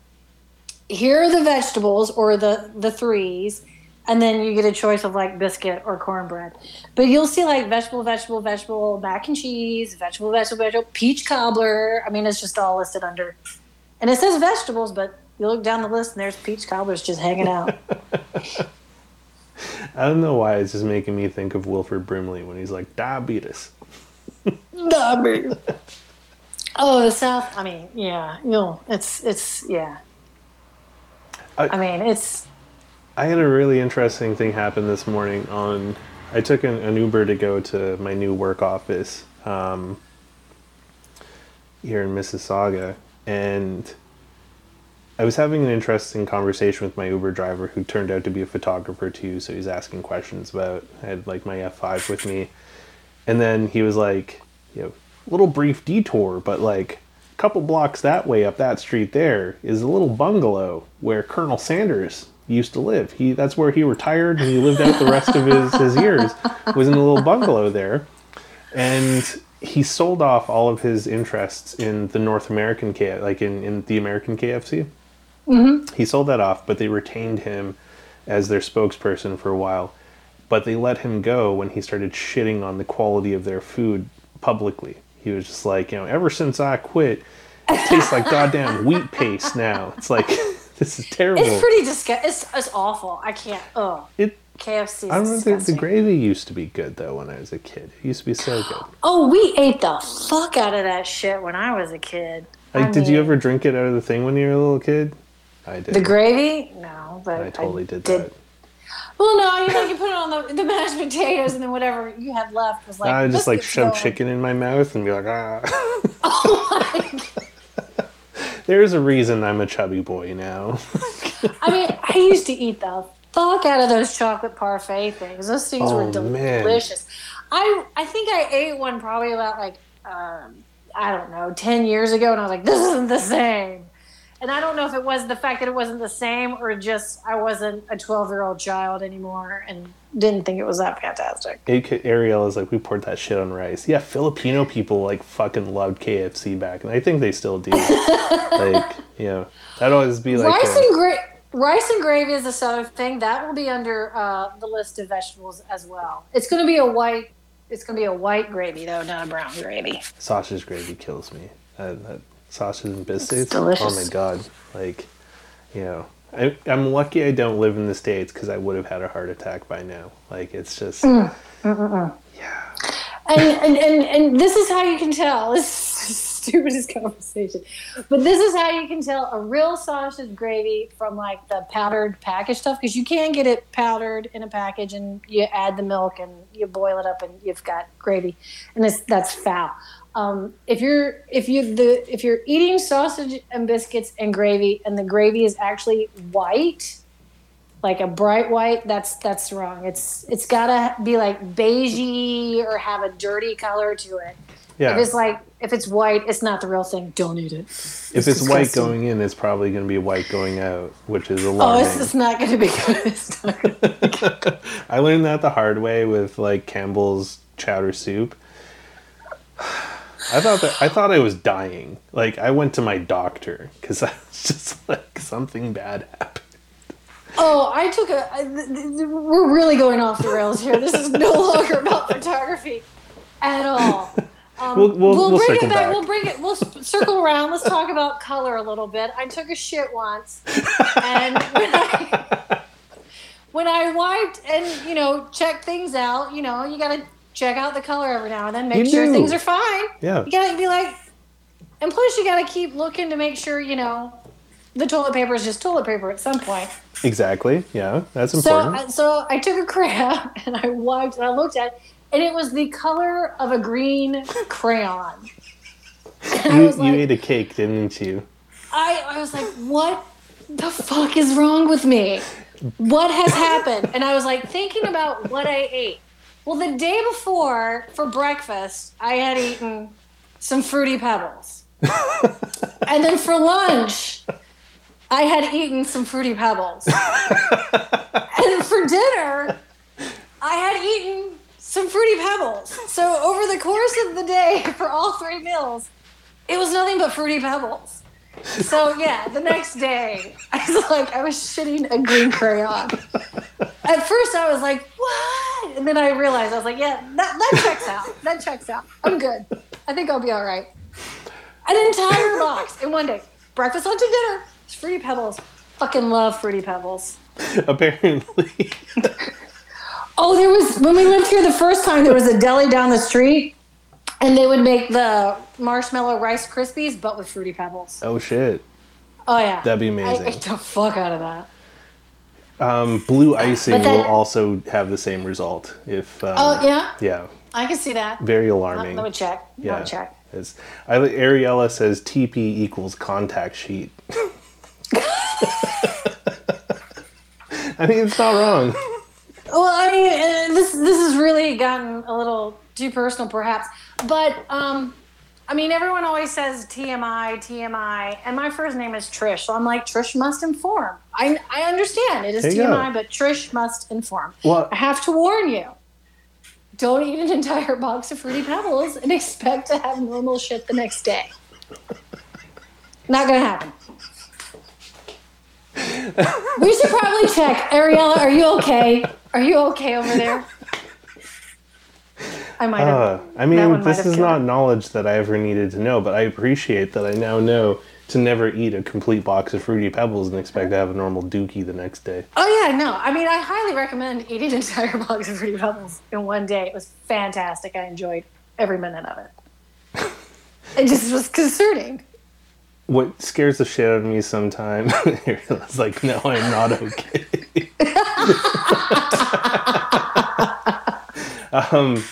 Here are the vegetables or the the threes, and then you get a choice of like biscuit or cornbread. But you'll see like vegetable, vegetable, vegetable, mac and cheese, vegetable, vegetable, vegetable, peach cobbler. I mean, it's just all listed under, and it says vegetables, but you look down the list and there's peach cobblers just hanging out. I don't know why it's just making me think of Wilford Brimley when he's like, diabetes. oh, the South. I mean, yeah, you'll. It's it's yeah. I- I mean, it's I had a really interesting thing happen this morning on. I took an, an Uber to go to my new work office um, here in Mississauga, and I was having an interesting conversation with my Uber driver, who turned out to be a photographer too. So he's asking questions about. I had like my F five with me, and then he was like, "You know, a little brief detour, but like." A couple blocks that way up that street there is a little bungalow where Colonel Sanders used to live. He that's where he retired and he lived out the rest of his, his years was in a little bungalow there. And he sold off all of his interests in the North American K like in, in the American KFC. Mm-hmm. He sold that off, but they retained him as their spokesperson for a while. But they let him go when he started shitting on the quality of their food publicly. He was just like, you know, ever since I quit, it tastes like goddamn wheat paste now. It's like this is terrible. It's pretty disgusting. It's, it's awful. I can't. Oh, it KFC. Is I remember the, the gravy used to be good though when I was a kid. It used to be so good. Oh, we ate the fuck out of that shit when I was a kid. Like, I did you ever drink it out of the thing when you were a little kid? I did. the gravy? No, but I totally did, did that. Well, no, you know, you put it on the, the mashed potatoes, and then whatever you had left was like. I just like biscuits shove going. chicken in my mouth and be like, ah. Oh my God. There's a reason I'm a chubby boy now. I mean, I used to eat the fuck out of those chocolate parfait things. Those things Oh, were man. delicious. I I think I ate one probably about like um, I don't know ten years ago, and I was like, this isn't the same. And I don't know if it was the fact that it wasn't the same, or just I wasn't a twelve year old child anymore and didn't think it was that fantastic. AK Ariel is like, we poured that shit on rice. Yeah, Filipino people like fucking loved KFC back, and I think they still do. like, you know, that'd always be like, rice uh, and gra- rice and gravy is a southern thing. That will be under uh, the list of vegetables as well. It's going to be a white. It's going to be a white gravy though, not a brown gravy. sausage gravy kills me. That, that sausage and biscuits. Oh my god! Like, you know, I, I'm lucky I don't live in the states because I would have had a heart attack by now. Like, it's just. Mm. mm, mm, mm. Yeah. And, and and and this is how you can tell. This is the stupidest conversation, but this is how you can tell a real sausage gravy from like the powdered package stuff because you can get it powdered in a package and you add the milk and you boil it up and you've got gravy, and it's that's foul. Um, if you're if you the if you're eating sausage and biscuits and gravy and the gravy is actually white, like a bright white, that's that's wrong. It's it's gotta be like beigey or have a dirty color to it. Yeah. If it's like if it's white, it's not the real thing. Don't eat it. if it's white going in, it's probably going to be white going out, which is a lot. Oh, alarming. it's not gonna be good. It's not I learned that the hard way with like Campbell's chowder soup. I thought that I thought I was dying. Like I went to my doctor because I was just like something bad happened. Oh, I took a. I, th- th- we're really going off the rails here. This is no longer about photography at all. Um, We'll- we'll- we'll bring it back. back. We'll bring it. We'll circle around. Let's talk about color a little bit. I took a shit once, and when I, when I wiped and you know checked things out, you know you got to check out the color every now and then, make You sure do. things are fine. Yeah. You gotta be like, and plus you gotta keep looking to make sure you know the toilet paper is just toilet paper at some point. Exactly. Yeah, that's important. I- so I took a crab and I wiped and I looked at it, and it was the color of a green crayon. You was you ate a cake, didn't you? I, I was like, what the fuck is wrong with me? What has happened? And I was like thinking about what I ate. Well, the day before for breakfast, I had eaten some fruity pebbles. and then for lunch, I had eaten some fruity pebbles. and for dinner, I had eaten some fruity pebbles. So over the course of the day, for all three meals, it was nothing but fruity pebbles. So yeah, the next day I was like, I was shitting a green crayon. At first I was like, what? And then I realized I was like, yeah, that, that checks out. That checks out. I'm good. I think I'll be all right. An entire box in one day. Breakfast, lunch, and dinner. It's fruity pebbles. Fucking love fruity pebbles. Apparently. Oh, there was when we lived here the first time. There was a deli down the street, and they would make the marshmallow rice krispies, but with fruity pebbles. oh shit. Oh yeah, That'd be I amazing. ate the fuck out of that. Um, blue icing then- will also have the same result. If um, Oh yeah, yeah, I can see that. very Uh, alarming. Let me check. Yeah. Let me check. It's, I, Ariella says TP equals contact sheet. I mean, it's not wrong. Well, I mean, uh, this this has really gotten a little too personal, perhaps. But um, I mean, everyone always says TMI, TMI, and my first name is Trish, so I'm like Trish must inform. I I understand it is you go. TMI, but Trish must inform. Well- I have to warn you. Don't eat an entire box of fruity pebbles and expect to have normal shit the next day. Not gonna happen. we should probably check. Ariella, are you okay? Are you okay over there? I might have. Uh, I mean, this is not it. knowledge that I ever needed to know, but I appreciate that I now know to never eat a complete box of fruity pebbles and expect to have a normal dookie the next day. Oh yeah, no. I mean, I highly recommend eating an entire box of Fruity Pebbles in one day. It was fantastic. I enjoyed every minute of it. It just was concerning. What scares the shit out of me sometimes is like, no, I'm not okay. um,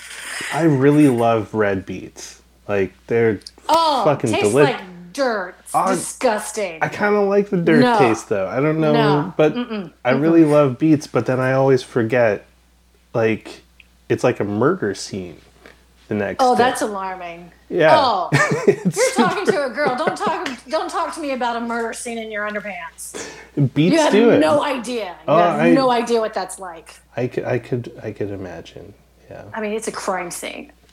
I really love red beets. Like they're Oh, fucking tastes delicious. like dirt. It's disgusting. I kind of like the dirt No. taste though. I don't know, No. but I really love beets. But then I always forget, like, it's like a murder scene. The next. oh, day. that's alarming. yeah. Oh, you're talking to a girl. Don't talk. Don't talk to me about a murder scene in your underpants. beets You have do it. no idea. You Oh, have I- no idea what that's like. I could, I could, I could imagine. Yeah. I mean, it's a crime scene.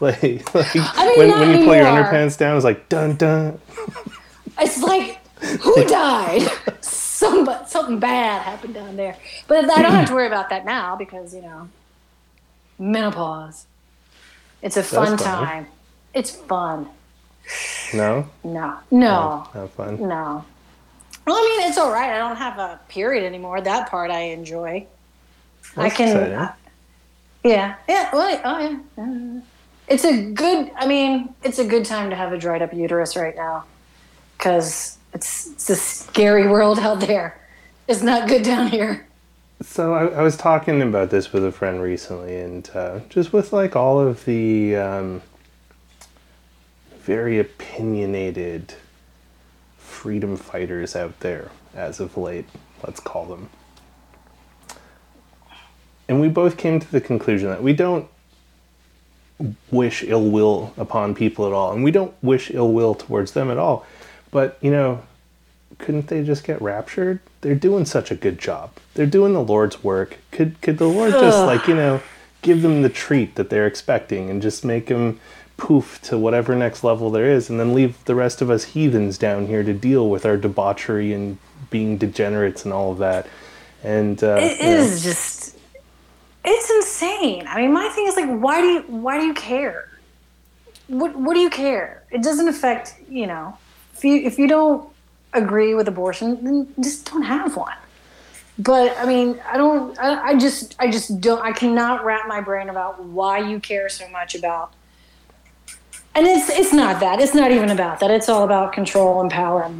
like, like mean, when, when you pull your underpants down, it's like dun dun. It's like, who died? Somebody, something bad happened down there. But I don't have to worry about that now because, you know, menopause. It's a fun time. It's fun. No, No, no, not fun. no. Well, I mean, it's all right. I don't have a period anymore. That part I enjoy. I can. exciting. Yeah, yeah. Well, oh yeah. Uh, It's a good. I mean, it's a good time to have a dried up uterus right now, because it's it's a scary world out there. It's not good down here. So I, I was talking about this with a friend recently, and uh, just with like all of the um, very opinionated freedom fighters out there as of late, let's call them. And we both came to the conclusion that we don't wish ill will upon people at all, and we don't wish ill will towards them at all. But, you know, couldn't they just get raptured? They're doing such a good job. They're doing the Lord's work. Could could the Lord just Ugh. like you know give them the treat that they're expecting and just make them poof to whatever next level there is, and then leave the rest of us heathens down here to deal with our debauchery and being degenerates and all of that. And uh, It you know, just. It's insane. I mean, my thing is like, why do you why do you care? What what do you care? It doesn't affect you know. If you if you don't agree with abortion, then just don't have one. But I mean, I don't. I, I just I just don't. I cannot wrap my brain about why you care so much about. And it's it's not that. It's not even about that. It's all about control and power.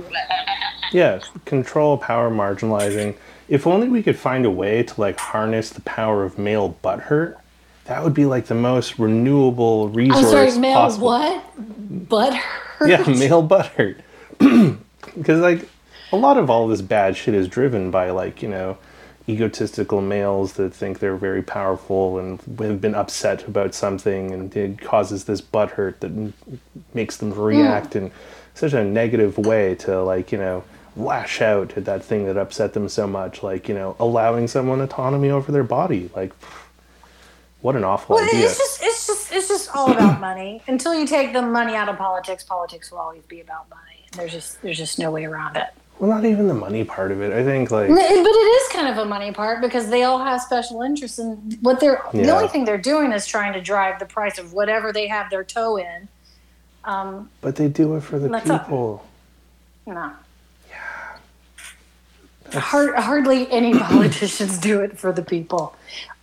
Yeah, control, power, marginalizing. If only we could find a way to like harness the power of male butthurt, that would be like the most renewable resource. I'm sorry, male possible. what? Butthurt? Yeah, male butthurt. Because like a lot of all this bad shit is driven by like you know egotistical males that think they're very powerful and have been upset about something and it causes this butthurt that makes them hmm. react in such a negative way to like you know lash out at that thing that upset them so much like you know allowing someone autonomy over their body like what an awful Well, idea it's just it's just it's just all about money. Until you take the money out of politics, politics will always be about money. There's just there's just no way around it. well not even the money part of it i think like But it is kind of a money part because they all have special interests, and what they're the only thing they're doing is trying to drive the price of whatever they have their toe in. Um, but they do it for the people no. Hard, hardly any politicians do it for the people.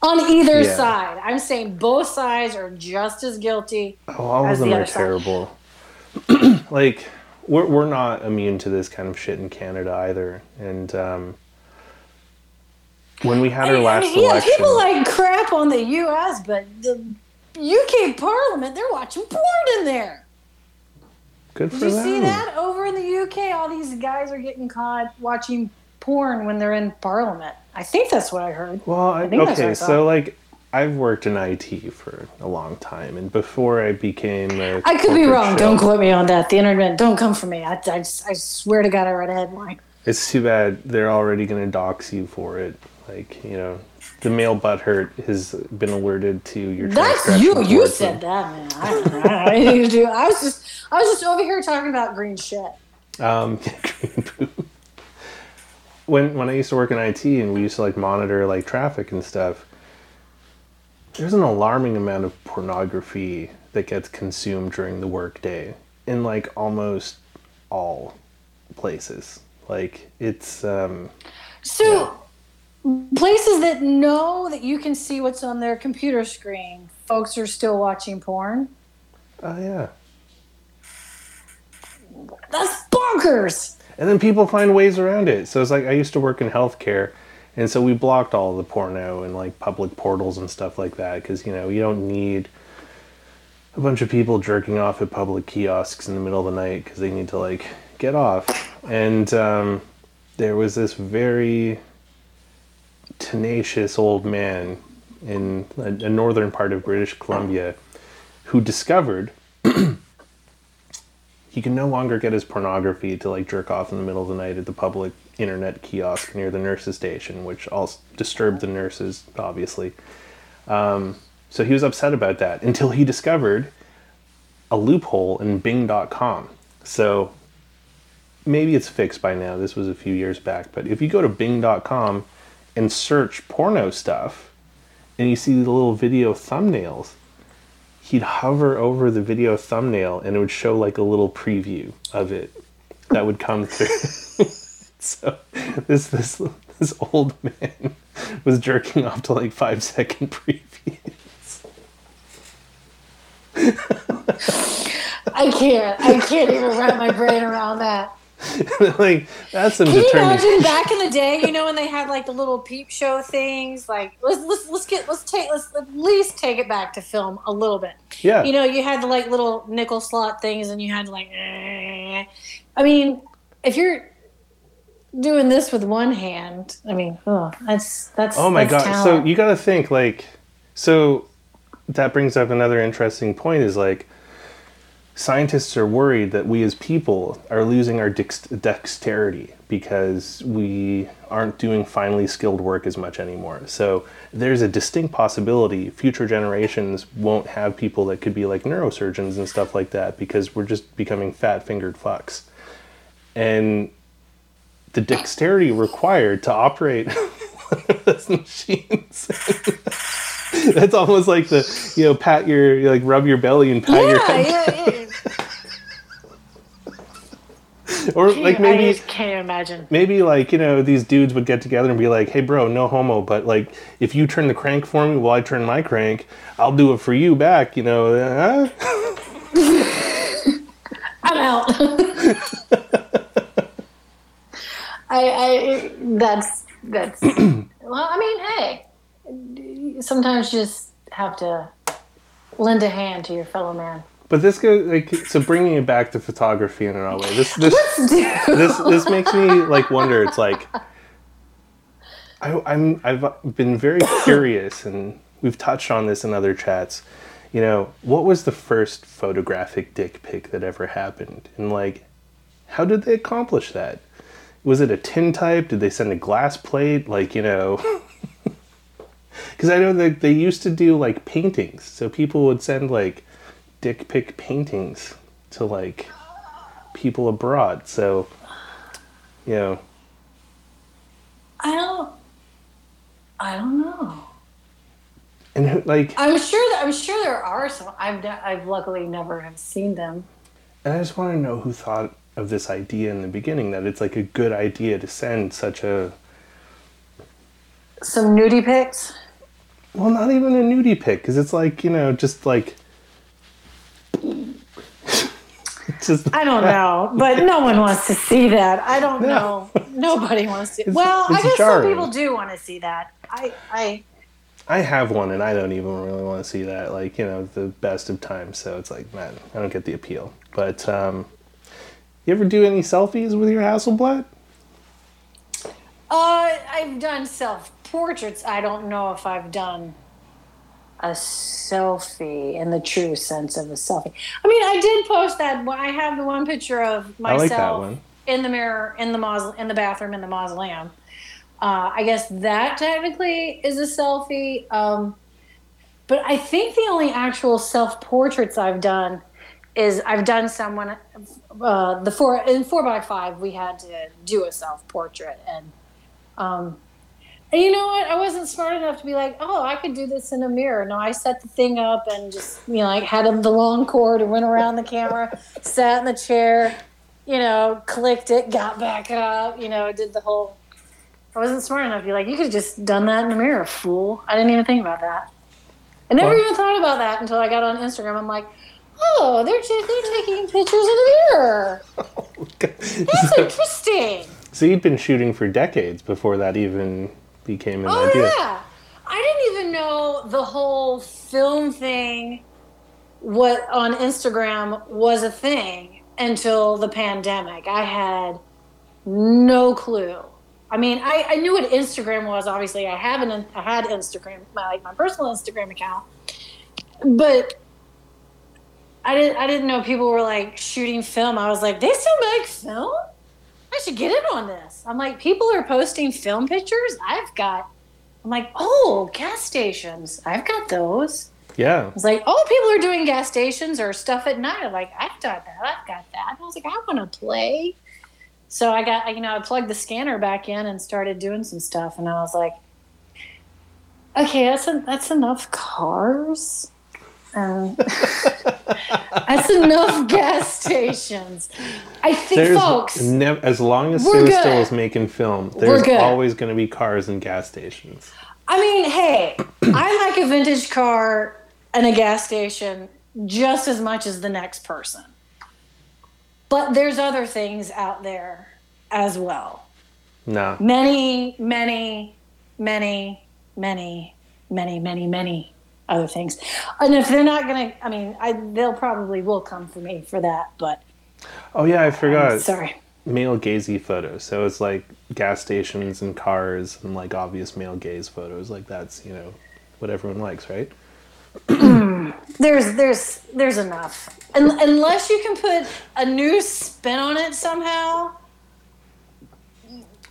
On either Yeah. side, I'm saying both sides are just as guilty. Oh, all As of them the are terrible. like, we're, we're not immune to this kind of shit in Canada either. And um, when we had our I last mean, yeah, election, people like crap on the U.S., but the UK Parliament, they're watching porn in there. good for Did you them. see that over in the UK? All these guys are getting caught watching porn when they're in Parliament. I think that's what I heard. Well, I, think okay, I so like, I've worked in IT for a long time, and before I became a I could be wrong. shell- Don't quote me on that. The internet, don't come for me. I, I, I swear to God, I read a headline. It's too bad they're already going to dox you for it. Like you know, the male butthurt has been alerted to your. That's you. You said that, man. I. I don't know to do. I was just, I was just over here talking about green shit. Um, green poop. When when I used to work in IT and we used to like monitor like traffic and stuff, there's an alarming amount of pornography that gets consumed during the workday in like almost all places. Like it's um So, places that know that you can see what's on their computer screen, folks are still watching porn. oh yeah. That's bonkers. And then people find ways around it. So it's like I used to work in healthcare, and so we blocked all the porno and like public portals and stuff like that because you know you don't need a bunch of people jerking off at public kiosks in the middle of the night because they need to like get off. And um, there was this very tenacious old man in a, a northern part of British Columbia who discovered he can no longer get his pornography to like jerk off in the middle of the night at the public internet kiosk near the nurses station, which also disturbed the nurses, obviously. Um, so he was upset about that until he discovered a loophole in Bing.com. So maybe it's fixed by now. This was a few years back, but if you go to Bing.com and search porno stuff, and you see the little video thumbnails, he'd hover over the video thumbnail and it would show like a little preview of it that would come through. so this this this old man was jerking off to like five second previews. I can't. I can't even wrap my brain around that. like that's some Can you imagine back in the day, you know, when they had like the little peep show things? Like let's let's let's get let's take let's at least take it back to film a little bit. Yeah. You know, you had the like little nickel slot things, and you had like. eh. I mean, if you're doing this with one hand, I mean, oh, that's that's. Oh my that's god! talent. So you got to think like, so that brings up another interesting point. Is like, scientists are worried that we as people are losing our dex- dexterity because we aren't doing finely skilled work as much anymore. So there's a distinct possibility future generations won't have people that could be like neurosurgeons and stuff like that because we're just becoming fat fingered fucks. And the dexterity required to operate one of those machines. That's almost like the you know pat your like rub your belly and pat your yeah, head, yeah, yeah. or like maybe I just can't imagine. maybe like you know these dudes would get together and be like, "Hey, bro, no homo, but like if you turn the crank for me while I turn my crank, I'll do it for you back." You know, uh, I'm out. I, I, that's, that's, well, I mean, hey, sometimes you just have to lend a hand to your fellow man. but this goes like so bringing it back to photography in another way. This this this this makes me like wonder. It's like I, I'm I've been very curious, and we've touched on this in other chats. You know, what was the first photographic dick pic that ever happened, and like, how did they accomplish that? Was it a tin type? Did they send a glass plate? Like, you know. Because I know that they used to do like paintings, so people would send like dick pic paintings to like people abroad. So, you know, I don't, I don't know. and like, I'm sure that, I'm sure there are some, I've, ne- I've luckily never have seen them. and I just want to know who thought of this idea in the beginning that it's like a good idea to send such a Some nudie pics. Well, not even a nudie pic because it's like you know just like. Just I don't know, but no one wants to see that. I don't know. Nobody wants to. It's- well, I guess jarring. some people do want to see that. I, I, I have one and I don't even really want to see that. Like, you know, the best of times. So it's like, man, I don't get the appeal. But um, you ever do any selfies with your Hasselblad? Uh, I've done self portraits. I don't know if I've done a selfie in the true sense of a selfie. I mean, I did post that. I have the one picture of like myself one. in the mirror in the maus- in the bathroom in the mausoleum. Uh, I guess that technically is a selfie. Um, but I think the only actual self portraits I've done is I've done someone uh, the four in four by five we had to do a self portrait and um, and you know what? I wasn't smart enough to be like oh I could do this in a mirror. No I set the thing up and just you know like had the long cord and went around the camera sat in the chair you know clicked it got back up you know did the whole I wasn't smart enough to be like you could have just done that in the mirror fool. I didn't even think about that. I never Well- even thought about that until I got on Instagram. I'm like oh they're, they're taking pictures in the mirror. Oh, that's interesting. so you'd been shooting for decades before that even became an Oh idea. yeah, I didn't even know the whole film thing. What on Instagram was a thing until the pandemic. I had no clue. I mean, I, I knew what Instagram was. Obviously, I have an I had Instagram, my like my personal Instagram account, but I didn't I didn't know people were like shooting film. I was like, they still make film. I should get in on this. I'm like, people are posting film pictures. I've got. I'm like, oh, gas stations. I've got those. Yeah. I was like, oh, people are doing gas stations or stuff at night. I'm like, I've done that. I've got that. And I was like, I want to play. So I got, you know, I plugged the scanner back in and started doing some stuff. And I was like, okay, that's en- that's enough cars. Um, that's enough gas stations. I think, There's folks. nev- as long as Sue Still is making film, there's always going to be cars and gas stations. I mean, hey, I like a vintage car and a gas station just as much as the next person. But there's other things out there as well. Nah. Many, many, many, many, many, many, many other things. And if they're not going to, I mean, I, they'll probably will come for me for that. But Oh yeah, I forgot. sorry. Male gazy photos. So it's like gas stations and cars and like obvious male gaze photos. Like that's you know what everyone likes, right? There's there's there's enough. Un- unless you can put a new spin on it somehow.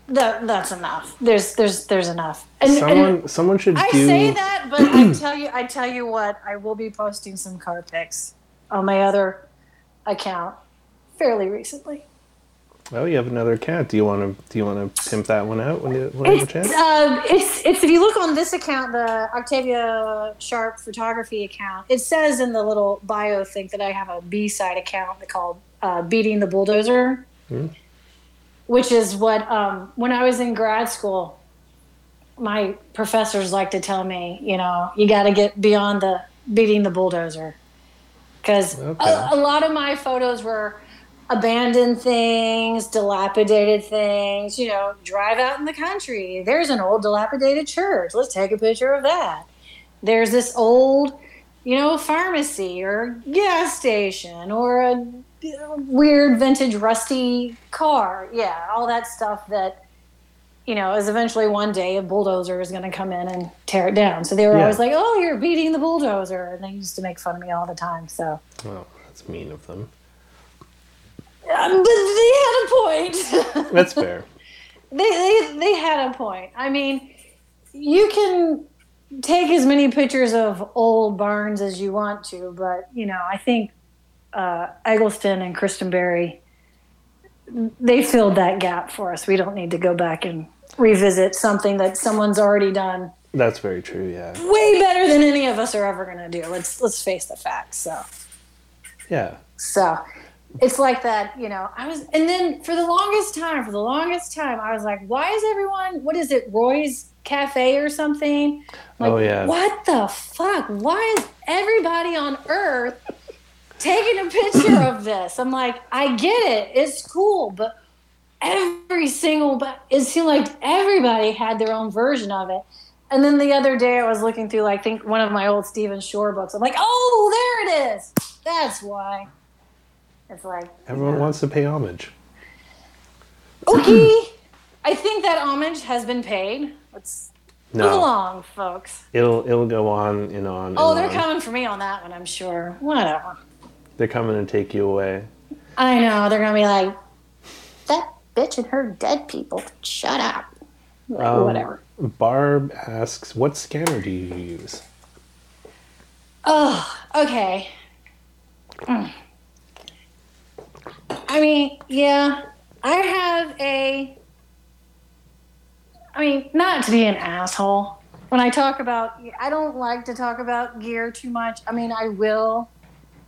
That that's enough. There's there's there's enough. And, and Someone someone should I do. say that, but I tell you I tell you what, I will be posting some car pics on my other account fairly recently. Oh, you have another account. Do you want to do you want to pimp that one out when you when you have a It's, chance? um, it's it's if you look on this account, the Octavia Sharp photography account, it says in the little bio thing that I have a B side account called uh, "Beating the Bulldozer," which is what um, when I was in grad school, my professors like to tell me, you know, you got to get beyond the beating the bulldozer, because Okay. a, a lot of my photos were abandoned things, dilapidated things, you know, drive out in the country. There's an old dilapidated church. Let's take a picture of that. There's this old, you know, pharmacy or gas station or a weird vintage rusty car. Yeah, all that stuff that you know, is eventually one day a bulldozer is going to come in and tear it down. So they were Yeah. always like, "Oh, you're beating the bulldozer," and they used to make fun of me all the time. So, Well, that's mean of them. um, but they had a point. That's fair. they, they they had a point. I mean, you can take as many pictures of old barns as you want to, but you know, I think uh, Eggleston and Christenberry they filled that gap for us. We don't need to go back and revisit something that someone's already done That's very true. Yeah. way better than any of us are ever going to do. Let's let's face the facts. So. Yeah. So it's like that, you know. I was, and then for the longest time, for the longest time, I was like, why is everyone, what is it, Roy's Cafe or something? Like, Oh, yeah. What the fuck? Why is everybody on earth taking a picture of this? I'm like, I get it. It's cool, but every single, but it seemed like everybody had their own version of it. And then the other day, I was looking through, like, think one of my old Stephen Shore books. I'm like, oh, there it is. That's why. It's like Everyone wants to pay homage. okay. I think that homage has been paid. Let's Move along, folks. it'll it'll go on and on. Oh, and they're on. coming for me on that one, I'm sure. Whatever. They're coming to take you away. I know. They're going to be like, That bitch and her dead people. Shut up. like, Um, whatever. Barb asks, "What scanner do you use?" Oh, okay. Mm. I mean, yeah, I have a. I mean, not to be an asshole. When I talk about, I don't like to talk about gear too much. I mean, I will,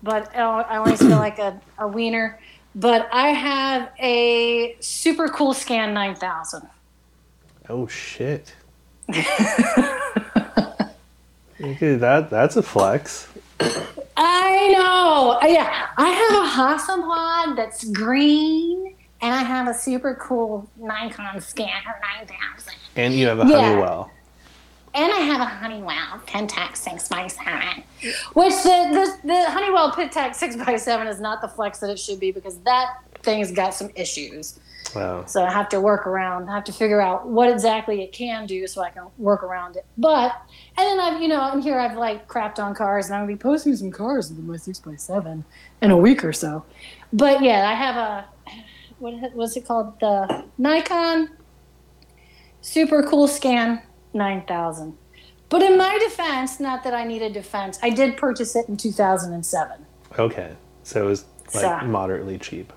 but I always feel like a, a wiener. But I have a Super Coolscan 9000. Oh shit! Okay, that that's a flex. I know. Uh, Yeah, I have a Hasselblad that's green, and I have a super cool Nikon scanner 9000. And you have a Yeah. Honeywell. And I have a Honeywell Pentax 6x7. Which the, the, the Honeywell Pentax 6x7 is not the flex that it should be because that thing's got some issues. Wow. So I have to work around, I have to figure out what exactly it can do so I can work around it. But, and then I've, you know, in here I've like crapped on cars and I'm going to be posting some cars with my 6x7 in a week or so. But yeah, I have a, what was it called? The Nikon Super Coolscan 9000. But in my defense, not that I need a defense, I did purchase it in 2007. Okay, so it was like So- moderately cheap.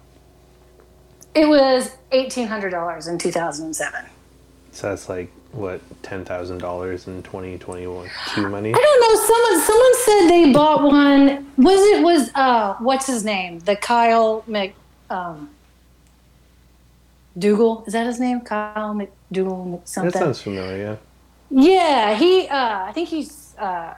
It was $1,800 in 2007. So that's like what ten thousand dollars in twenty twenty one two money. I don't know. Someone someone said they bought one. Was it was uh what's his name? The Kyle Mc um Dougal. Is that his name? Kyle McDougall Mc That something. sounds familiar. yeah, he uh I think he's uh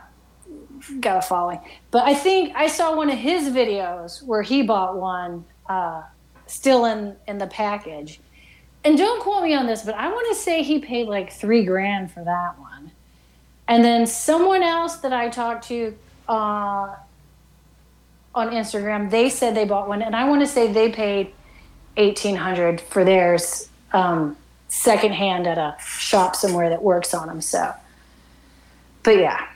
got a following. But I think I saw one of his videos where he bought one uh still in in the package. And don't quote me on this, but I want to say he paid like 3 grand for that one. And then someone else that I talked to uh, on Instagram, they said they bought one, and I want to say they paid eighteen hundred for theirs um, secondhand at a shop somewhere that works on them. So, but yeah,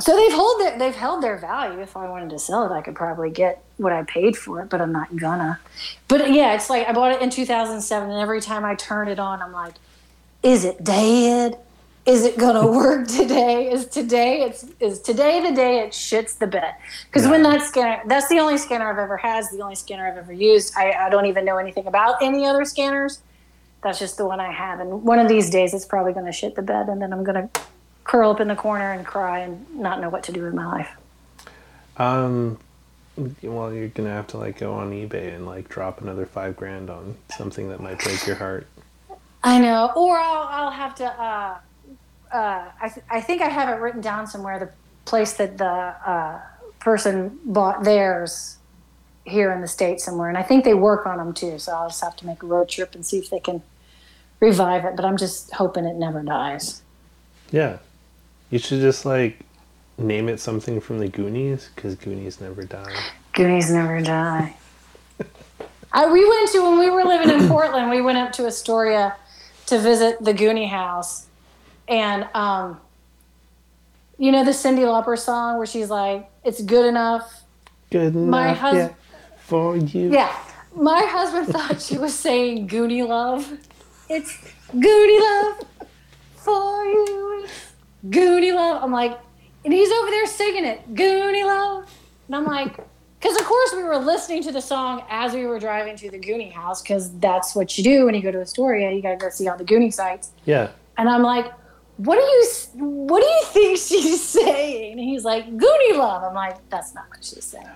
so they've hold their, they've held their value. If I wanted to sell it, I could probably get what I paid for it, but I'm not gonna. But yeah, it's like I bought it in 2007, and every time I turn it on, I'm like, is it dead? Is it gonna work today? Is today it's is today the day it shits the bed? Because when Yeah. that scanner, that's the only scanner I've ever had, the only scanner I've ever used. I, I don't even know anything about any other scanners. That's just the one I have, and one of these days it's probably gonna shit the bed, and then I'm gonna curl up in the corner and cry and not know what to do with my life. Um, well, you're gonna have to like go on eBay and like drop another five grand on something that might break your heart. I know, or I'll, I'll have to. Uh, uh, I, th- I think I have it written down somewhere. The place that the uh, person bought theirs here in the states somewhere, and I think they work on them too. So I'll just have to make a road trip and see if they can revive it. But I'm just hoping it never dies. Yeah, you should just like name it something from the Goonies because Goonies never die. Goonies never die. I, we went to when we were living in Portland. We went up to Astoria to visit the Goonie house, and um, you know the Cyndi Lauper song where she's like, "It's good enough." Good My enough yeah, for you. Yeah, my husband thought she was saying Goonie love. It's Goonie love for you. It's Goonie love. I'm like, and he's over there singing it, Goonie love, and I'm like. Because of course we were listening to the song as we were driving to the Goonie house, because that's what you do when you go to Astoria. You gotta go see all the Goonie sites. Yeah. And I'm like, what do you what do you think she's saying? And he's like, Goonie love. I'm like, that's not what she's saying.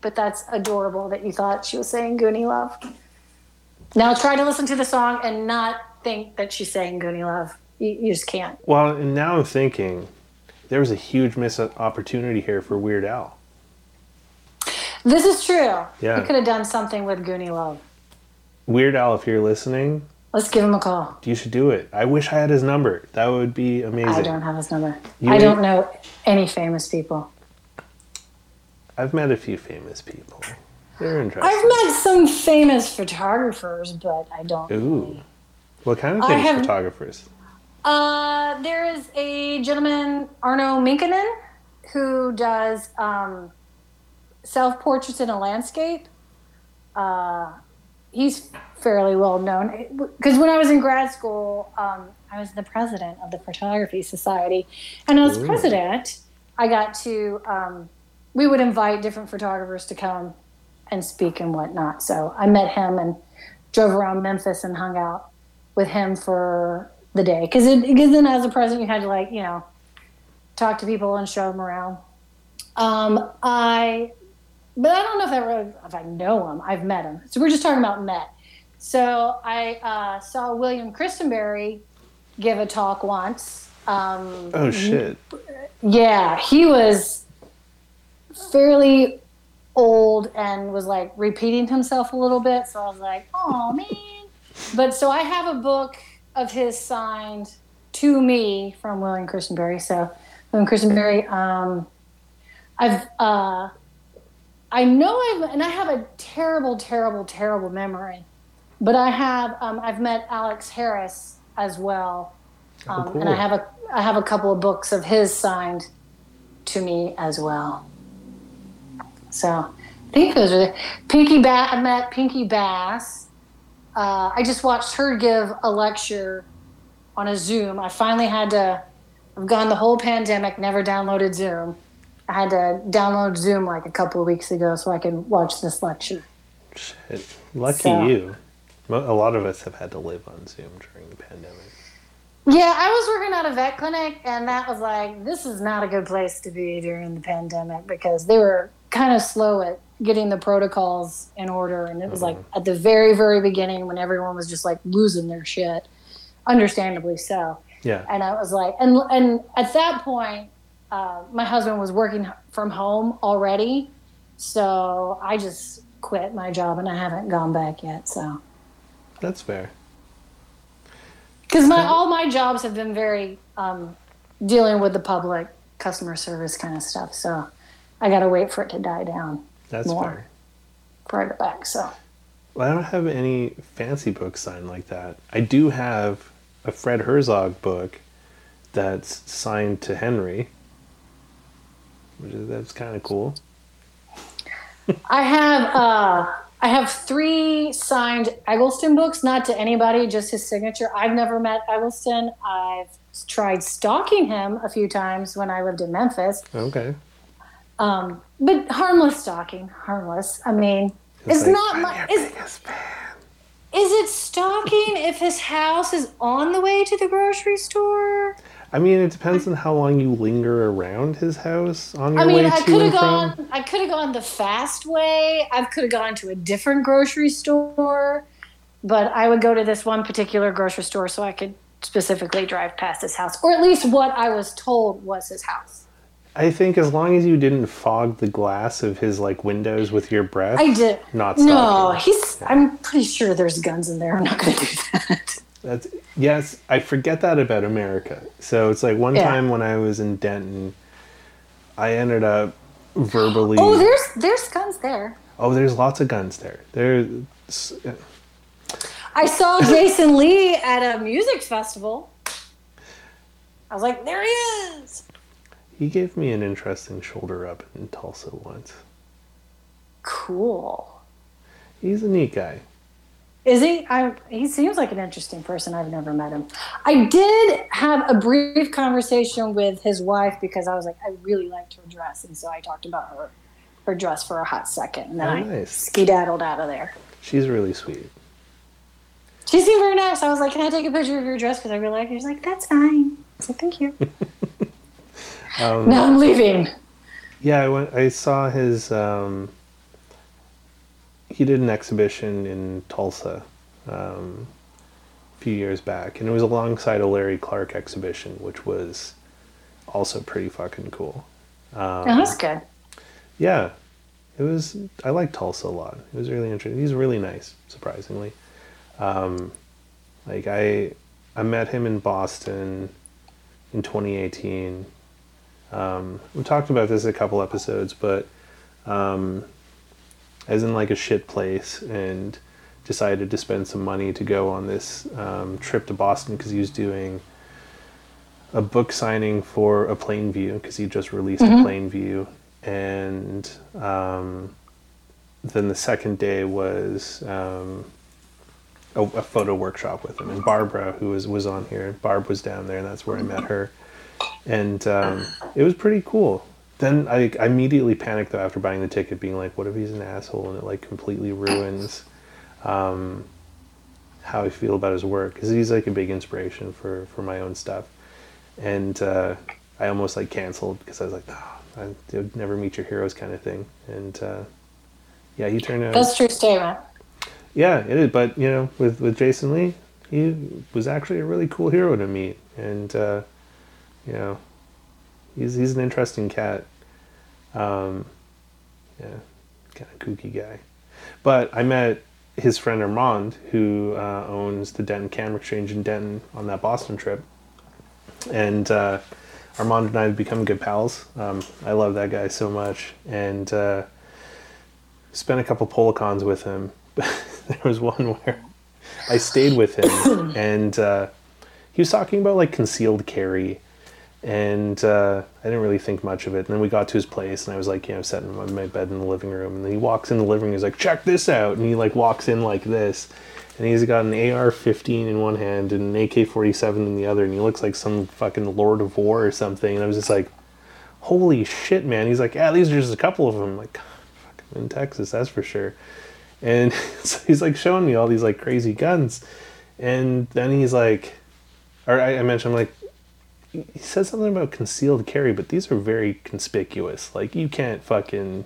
But that's adorable that you thought she was saying Goonie love. Now try to listen to the song and not think that she's saying Goonie love. You, you just can't. Well, and now I'm thinking there was a huge missed opportunity here for Weird Al. This is true. Yeah. He could have done something with Goonie love. Weird Al, if you're listening, Let's give him a call. you should do it. I wish I had his number. That would be amazing. I don't have his number. You I ain't- don't know any famous people. I've met a few famous people. They're interesting. I've met some famous photographers, but I don't. Ooh. What kind of famous have- photographers? Uh, there is a gentleman, Arno Minkkinen, who does um, self portraits in a landscape. Uh, he's fairly well known because when I was in grad school, um, I was the president of the Photography Society, and as Ooh. president, I got to. Um, we would invite different photographers to come and speak and whatnot. So I met him and drove around Memphis and hung out with him for the day because because then as a president you had to like you know talk to people and show them around. Um, I, but I don't know if I really, if I know him. I've met him. So we're just talking about met. So I uh, saw William Christenberry give a talk once. Um, Oh shit! yeah, he was fairly old and was like repeating himself a little bit. So I was like, oh man. But so I have a book of his signed to me from William Christenberry. So William Christenberry, um, I've, uh, I know I've, and I have a terrible, terrible, terrible memory, but I have, um, I've met Alex Harris as well. Um, Oh, cool. And I have a, I have a couple of books of his signed to me as well. So I think those are the Pinky Bass. I met Pinky Bass. Uh, I just watched her give a lecture on a Zoom. I finally had to. I've gone the whole pandemic, never downloaded Zoom. I had to download Zoom like a couple of weeks ago so I can watch this lecture. Shit. Lucky So- you. A lot of us have had to live on Zoom during the pandemic. Yeah, I was working at a vet clinic, and that was like, this is not a good place to be during the pandemic because they were kind of slow at getting the protocols in order. And it was like at the very, very beginning when everyone was just like losing their shit, understandably so. Yeah. And I was like, and and at that point, uh, my husband was working from home already, so I just quit my job and I haven't gone back yet. So That's fair. because my all my jobs have been very um, dealing with the public, customer service kind of stuff. So I got to wait for it to die down That's More. fair. before I get back. So Well, I don't have any fancy books signed like that. I do have a Fred Herzog book that's signed to Henry, which is that's kind of cool. I have uh, I have three signed Eggleston books, not to anybody, just his signature. I've never met Eggleston. I've tried stalking him a few times when I lived in Memphis, Okay. Um, but harmless stalking, harmless. I mean, it's, like, not my. Is, is it stalking if his house is on the way to the grocery store? I mean, it depends on how long you linger around his house on your I mean, way I to could and have from. I could have gone the fast way. I could have gone to a different grocery store, but I would go to this one particular grocery store so I could specifically drive past his house, or at least what I was told was his house. I think as long as you didn't fog the glass of his like windows with your breath, I did. not No, he's. I'm pretty sure there's guns in there. I'm not going to do that. That's yes, I forget that about America. So it's like one Yeah. time when I was in Denton, I ended up verbally. Oh, there's there's guns there. Oh, there's lots of guns there. There's I saw Jason Lee at a music festival. I was like, there he is. He gave me an interesting shoulder up in Tulsa once. Cool. He's a neat guy. Is he? I, he seems like an interesting person. I've never met him. I did have a brief conversation with his wife because I was like, I really liked her dress, and so I talked about her her dress for a hot second, and then Oh, I nice. skedaddled out of there. She's really sweet. She seemed very nice. I was like, Can I take a picture of your dress because I really like it? She's like, That's fine. I said, Thank you. Um, now I'm leaving. Yeah, I went. I saw his. Um, he did an exhibition in Tulsa um, a few years back, and it was alongside a Larry Clark exhibition, which was also pretty fucking cool. Oh, that's good. Yeah, it was. I like Tulsa a lot. It was really interesting. He's really nice, surprisingly. Um, like I, I met him in Boston in 2018. Um, we talked about this a couple episodes, but um, I was in like a shit place and decided to spend some money to go on this um, trip to Boston because he was doing a book signing for a Plainview because he just released Mm-hmm. a Plainview, and um, then the second day was um, a, a photo workshop with him. And Barbara, who was was on here, Barb was down there, and that's where I met her, and um, it was pretty cool. Then I, I immediately panicked though after buying the ticket, being like, "What if he's an asshole and it like completely ruins um, how I feel about his work?" Because he's like a big inspiration for for my own stuff, and uh, I almost like canceled because I was like, "No, I would never meet your heroes," kind of thing. And uh, yeah, he turned out. That's a true statement. Yeah, it is. But you know, with with Jason Lee, he was actually a really cool hero to meet, and uh, you know, he's he's an interesting cat. Um, yeah, kind of kooky guy. But I met his friend Armand, who uh, owns the Denton Camera Exchange in Denton, on that Boston trip, and uh, Armand and I have become good pals. Um, I love that guy so much, and. Uh, spent a couple Polacons with him. there was one where I stayed with him, and uh, he was talking about like concealed carry, and uh, I didn't really think much of it. And then we got to his place, and I was like, you know, sitting on my bed in the living room, and he walks in the living room. He's like, check this out, and he like walks in like this. And he's got an AR-15 in one hand and an AK-47 in the other, and he looks like some fucking Lord of War or something. And I was just like, "Holy shit, man!" He's like, "Yeah, these are just a couple of them." I'm like, "Fuck, I'm in Texas, that's for sure." And so he's like showing me all these like crazy guns, and then he's like, or I, I mentioned I'm like, he says something about concealed carry, but these are very conspicuous. Like you can't fucking,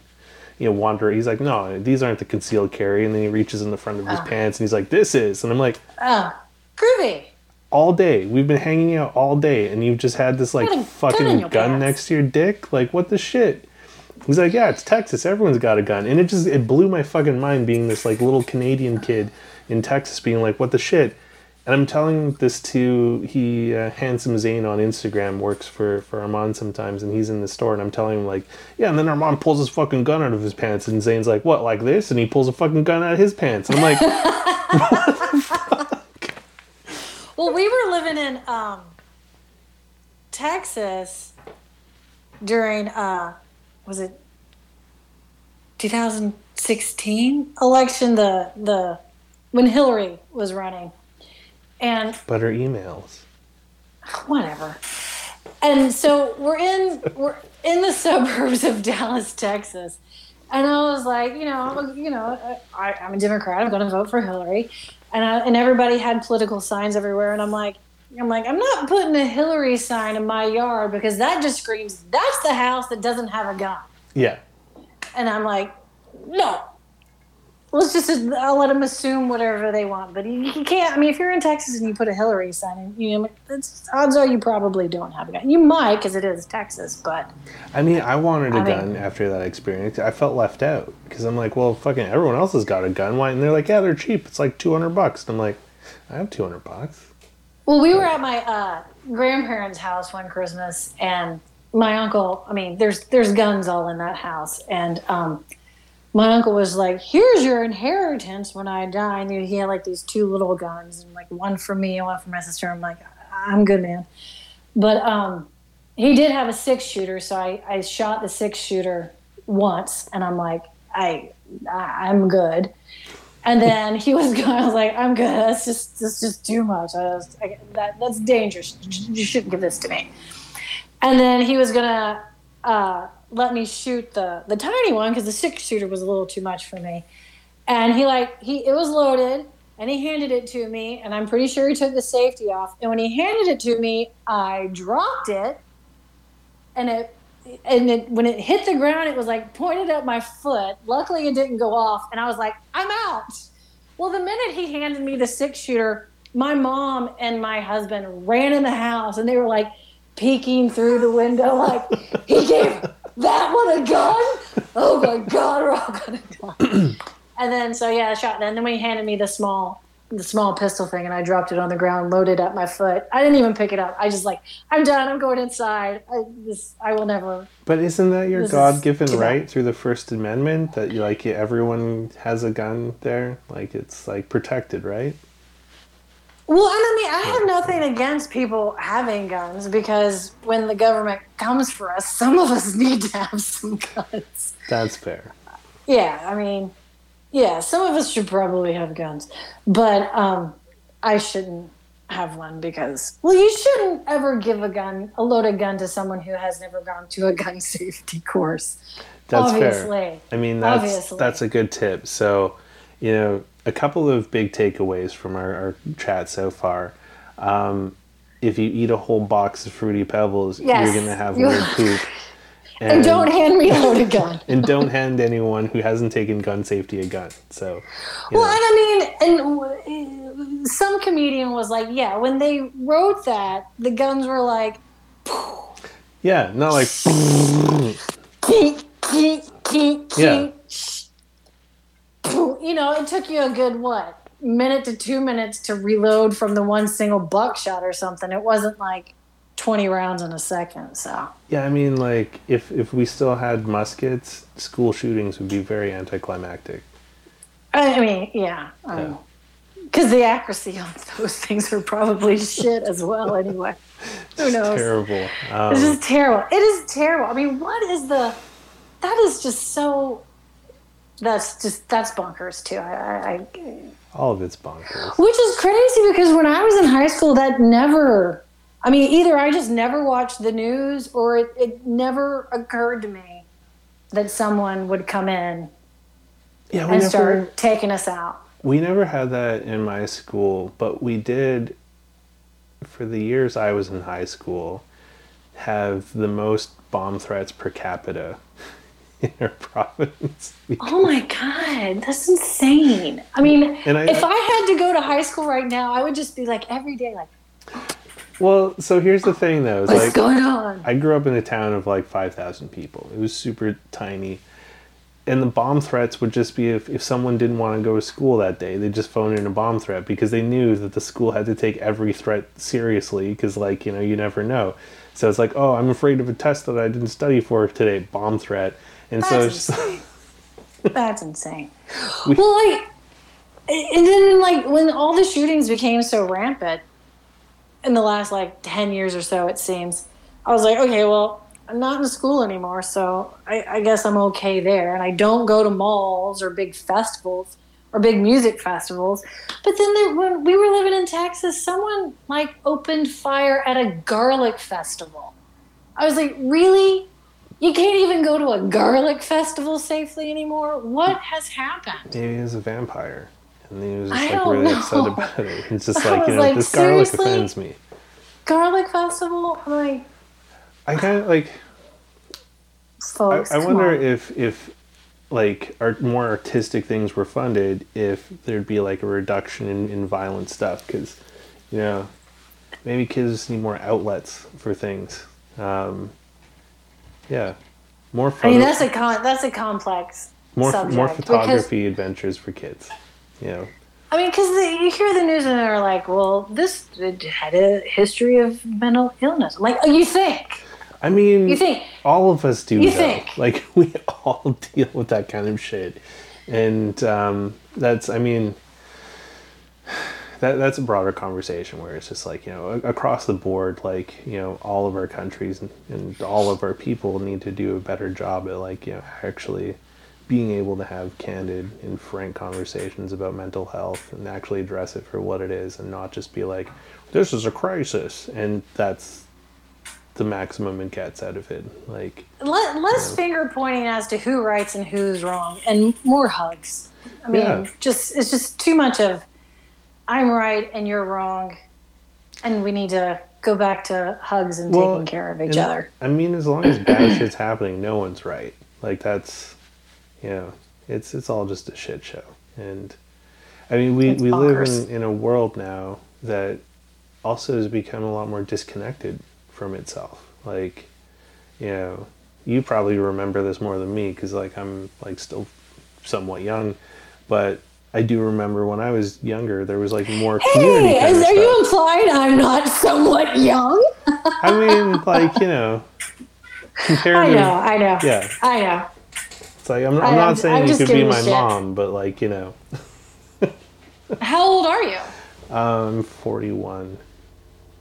you know, wander. He's like, no, these aren't the concealed carry, and then he reaches in the front of his ah. pants and he's like, this is, and I'm like, Oh, groovy. all day. We've been hanging out all day, and you've just had this like a gun fucking gun, next to your dick. Like, what the shit? He's like, yeah, it's Texas. Everyone's got a gun, and it just it blew my fucking mind being this like little Canadian kid in Texas, being like, what the shit? And I'm telling this to he uh, handsome Zane on Instagram works for for Armand sometimes, and he's in the store, and I'm telling him like, yeah, and then Armand pulls his fucking gun out of his pants, and Zane's like, what, like this? And he pulls a fucking gun out of his pants, and I'm like, Well, we were living in um, Texas during uh, was it 2016 election? The the when Hillary was running, and but her emails. whatever. And so we're in we're in the suburbs of Dallas, Texas. And I was like, you know, I'm a- you know, I, I'm a Democrat. I'm going to vote for Hillary, and I, and everybody had political signs everywhere. And I'm like, I'm like, I'm not putting a Hillary sign in my yard because that just screams that's the house that doesn't have a gun. Yeah, And I'm like, no. Let's just I'll let them assume whatever they want, but you, you can't. I mean, if you're in Texas and you put a Hillary sign in, you know, odds are you probably don't have a gun. You might because it is Texas, but I mean, I wanted a I mean- gun after that experience. I felt left out because I'm like, well, fucking everyone else has got a gun. Why? And they're like, yeah, they're cheap. It's like 200 bucks. And I'm like, I have 200 bucks. Well, we were at my uh, grandparents' house one Christmas, and my uncle. I mean, there's there's guns all in that house, and um, my uncle was like, "Here's your inheritance when I die." And he had like these two little guns, and like one for me and one for my sister. I'm like, "I'm good, man," but um, he did have a six shooter, so I I shot the six shooter once, and I'm like, I, I I'm good. And then he was going. I was like, "I'm good. That's just that's just too much. I was, I, that that's dangerous. You shouldn't give this to me." And then he was gonna uh, let me shoot the the tiny one because the six shooter was a little too much for me. And he like he it was loaded, and he handed it to me, and I'm pretty sure he took the safety off. And when he handed it to me, I dropped it, and it and it, when it hit the ground, it was like pointed at my foot. Luckily, it didn't go off, and I was like, "I'm out." Well, the minute he handed me the six shooter, my mom and my husband ran in the house, and they were like peeking through the window, like, "He gave that one a gun? Oh my god, we're all gonna die!" and then, so yeah, I shot. And then when he handed me the small the small pistol thing and I dropped it on the ground, loaded at my foot. I didn't even pick it up. I just like, I'm done. I'm going inside. I, this, I will never. But isn't that your God given bad. right through the First Amendment that you like everyone has a gun there? Like it's like protected, right? Well, and I mean, I have nothing against people having guns because when the government comes for us, some of us need to have some guns. That's fair. Yeah, I mean, yeah, some of us should probably have guns, but um, I shouldn't have one because, well, you shouldn't ever give a gun, a loaded gun, to someone who has never gone to a gun safety course. That's Obviously. fair. I mean, that's Obviously. that's a good tip. So, you know, a couple of big takeaways from our, our chat so far. Um, if you eat a whole box of fruity pebbles, Yes. you're gonna have weird poop. And don't hand me a gun. and don't hand anyone who hasn't taken gun safety a gun. So, Well, know, and I mean, and some comedian was like, yeah, when they wrote that, the guns were like, yeah, not like keek, keek, keek, Yeah. You know, it took you a good, what, minute to two minutes to reload from the one single buckshot or something. It wasn't like 20 rounds in a second, so. yeah. I mean, like if if we still had muskets, school shootings would be very anticlimactic. I mean, yeah. Because the accuracy on those things are probably shit as well, anyway. Who knows? Terrible. Um, It's just terrible. It is terrible. I mean, what is the? That is just so. That's just that's bonkers too. I, I, I all of it's bonkers. which is crazy because when I was in high school, that never. I mean, either I just never watched the news, or it, it never occurred to me that someone would come in Yeah, and never start taking us out. we never had that in my school, but we did for the years I was in high school have the most bomb threats per capita in our province. Oh my god, that's insane. I mean, I- if I had to go to high school right now, I would just be like every day, like, Well, so here's the thing though, what's like going on? I grew up in a town of like 5,000 people. It was super tiny. And the bomb threats would just be if, if someone didn't want to go to school that day, they'd just phone in a bomb threat because they knew that the school had to take every threat seriously because, like, you know, you never know. So it's like, oh, I'm afraid of a test that I didn't study for today, bomb threat. And so That's just, insane. That's insane. well, like, and then like when all the shootings became so rampant in the last like ten years or so, it seems. I was like, okay, well, I'm not in school anymore, so I, I guess I'm okay there. And I don't go to malls or big festivals or big music festivals. But then there, when we were living in Texas, someone like opened fire at a garlic festival. I was like, really? You can't even go to a garlic festival safely anymore? What has happened? maybe he was a vampire. And he was just I like really know. upset about it. It's just like, you know, like, this garlic offends me. Garlic festival? Like, I kind of like, I, folks. I come wonder on. if if like art, more artistic things were funded, if there'd be like a reduction in, in violent stuff, because you know maybe kids need more outlets for things. Um, yeah, more I mean, that's a con- that's a complex more subject. more because- photography adventures for kids. You know, I mean, because you hear the news and they're like, well, this had a history of mental illness. Like, you think. I mean, You think. all of us do You though. think. Like we all deal with that kind of shit, and um, that's I mean, that that's a broader conversation where it's just like you know across the board, like you know all of our countries and, and all of our people need to do a better job at like you know actually being able to have candid and frank conversations about mental health and actually address it for what it is and not just be like this is a crisis and that's the maximum it gets out of it like Let, less finger pointing as to who writes and who's wrong, and more hugs. I mean, Yeah. just it's just too much of I'm right and you're wrong, and we need to go back to hugs and Well, taking care of each and- other. I mean, as long as bad shit's happening, no one's right. Like that's, you know, it's it's all just a shit show. And I mean, we It's we live in in a world now that also has become a lot more disconnected from itself. Like, you know, you probably remember this more than me because like I'm like still somewhat young, but. I do remember when I was younger, there was like more community Hey, is, are stuff. you implying I'm not somewhat young? I mean, like you know, compared I know, I know, yeah, I know. It's like I'm, I'm I- not I'm- saying I'm you could be my shit. mom, but like you know, How old are you? I'm um, 41.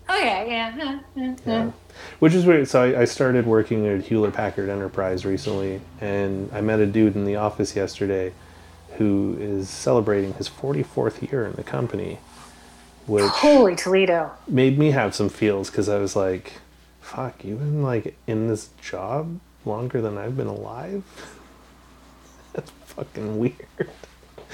Okay, yeah, yeah, yeah, yeah. Which is weird. So I, I started working at Hewlett Packard Enterprise recently, and I met a dude in the office yesterday who is celebrating his 44th year in the company, which Holy Toledo! made me have some feels because I was like, fuck, you've been like in this job longer than I've been alive? That's fucking weird.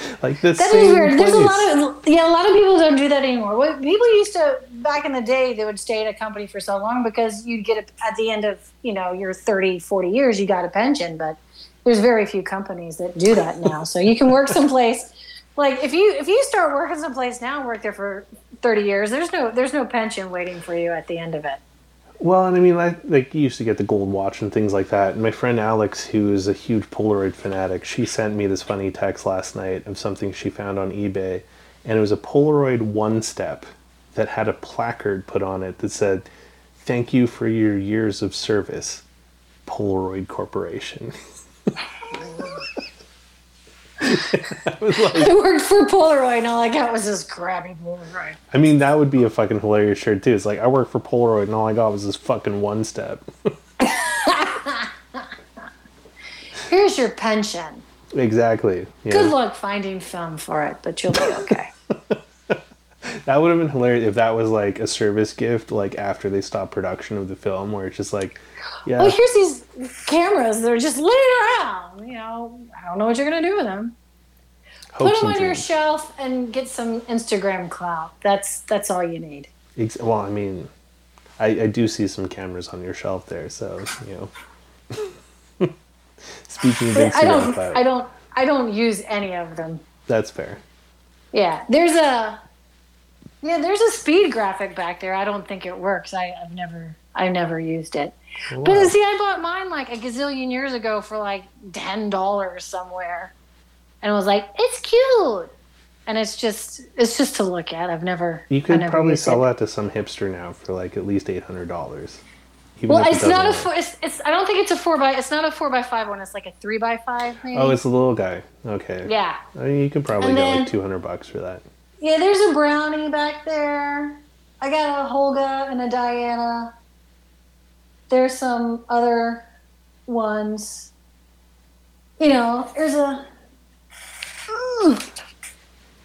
like this. That is weird. There's a lot of yeah, a lot of people don't do that anymore. What people used to back in the day, they would stay at a company for so long because you'd get a, at the end of you know your 30, 40 years, you got a pension. But there's very few companies that do that now. so you can work someplace. Like if you if you start working someplace now, and work there for thirty years. There's no there's no pension waiting for you at the end of it. Well, and I mean, like, like you used to get the gold watch and things like that. And my friend Alex, who is a huge Polaroid fanatic, she sent me this funny text last night of something she found on eBay, and it was a Polaroid one step that had a placard put on it that said, "Thank you for your years of service, Polaroid Corporation." I like, I worked for Polaroid, and all I got was this crappy Polaroid. I mean, that would be a fucking hilarious shirt too. It's like I work for Polaroid, and all I got was this fucking one step. Here's your pension. exactly. Yeah. Good luck finding film for it, but you'll be okay. That would have been hilarious if that was like a service gift, like after they stopped production of the film, where it's just like, yeah, Well, here's these cameras that are just laying around. You know, I don't know what you're gonna do with them. Put them on your shelf and get some Instagram clout. That's that's all you need. Ex- well, I mean, I, I do see some cameras on your shelf there, so you know. Speaking of I Instagram, don't. clout, I don't. I don't use any of them. that's fair. Yeah, there's a. Yeah, there's a speed graphic back there. I don't think it works. I, I've never. I never used it. But see, I bought mine like a gazillion years ago for like ten dollars somewhere, and was like, it's cute, and it's just it's just to look at. I've never. You could never probably sell it. that to some hipster now for like at least eight hundred dollars. Well, it's not a four. It's, it's. I don't think it's a four by. It's not a four by five one. It's like a three by five. Maybe. Oh, it's a little guy. Okay. yeah. I mean, you could probably And get then- like two hundred bucks for that. Yeah, there's a brownie back there. I got a Holga and a Diana. There's some other ones. You know, there's a. Mm.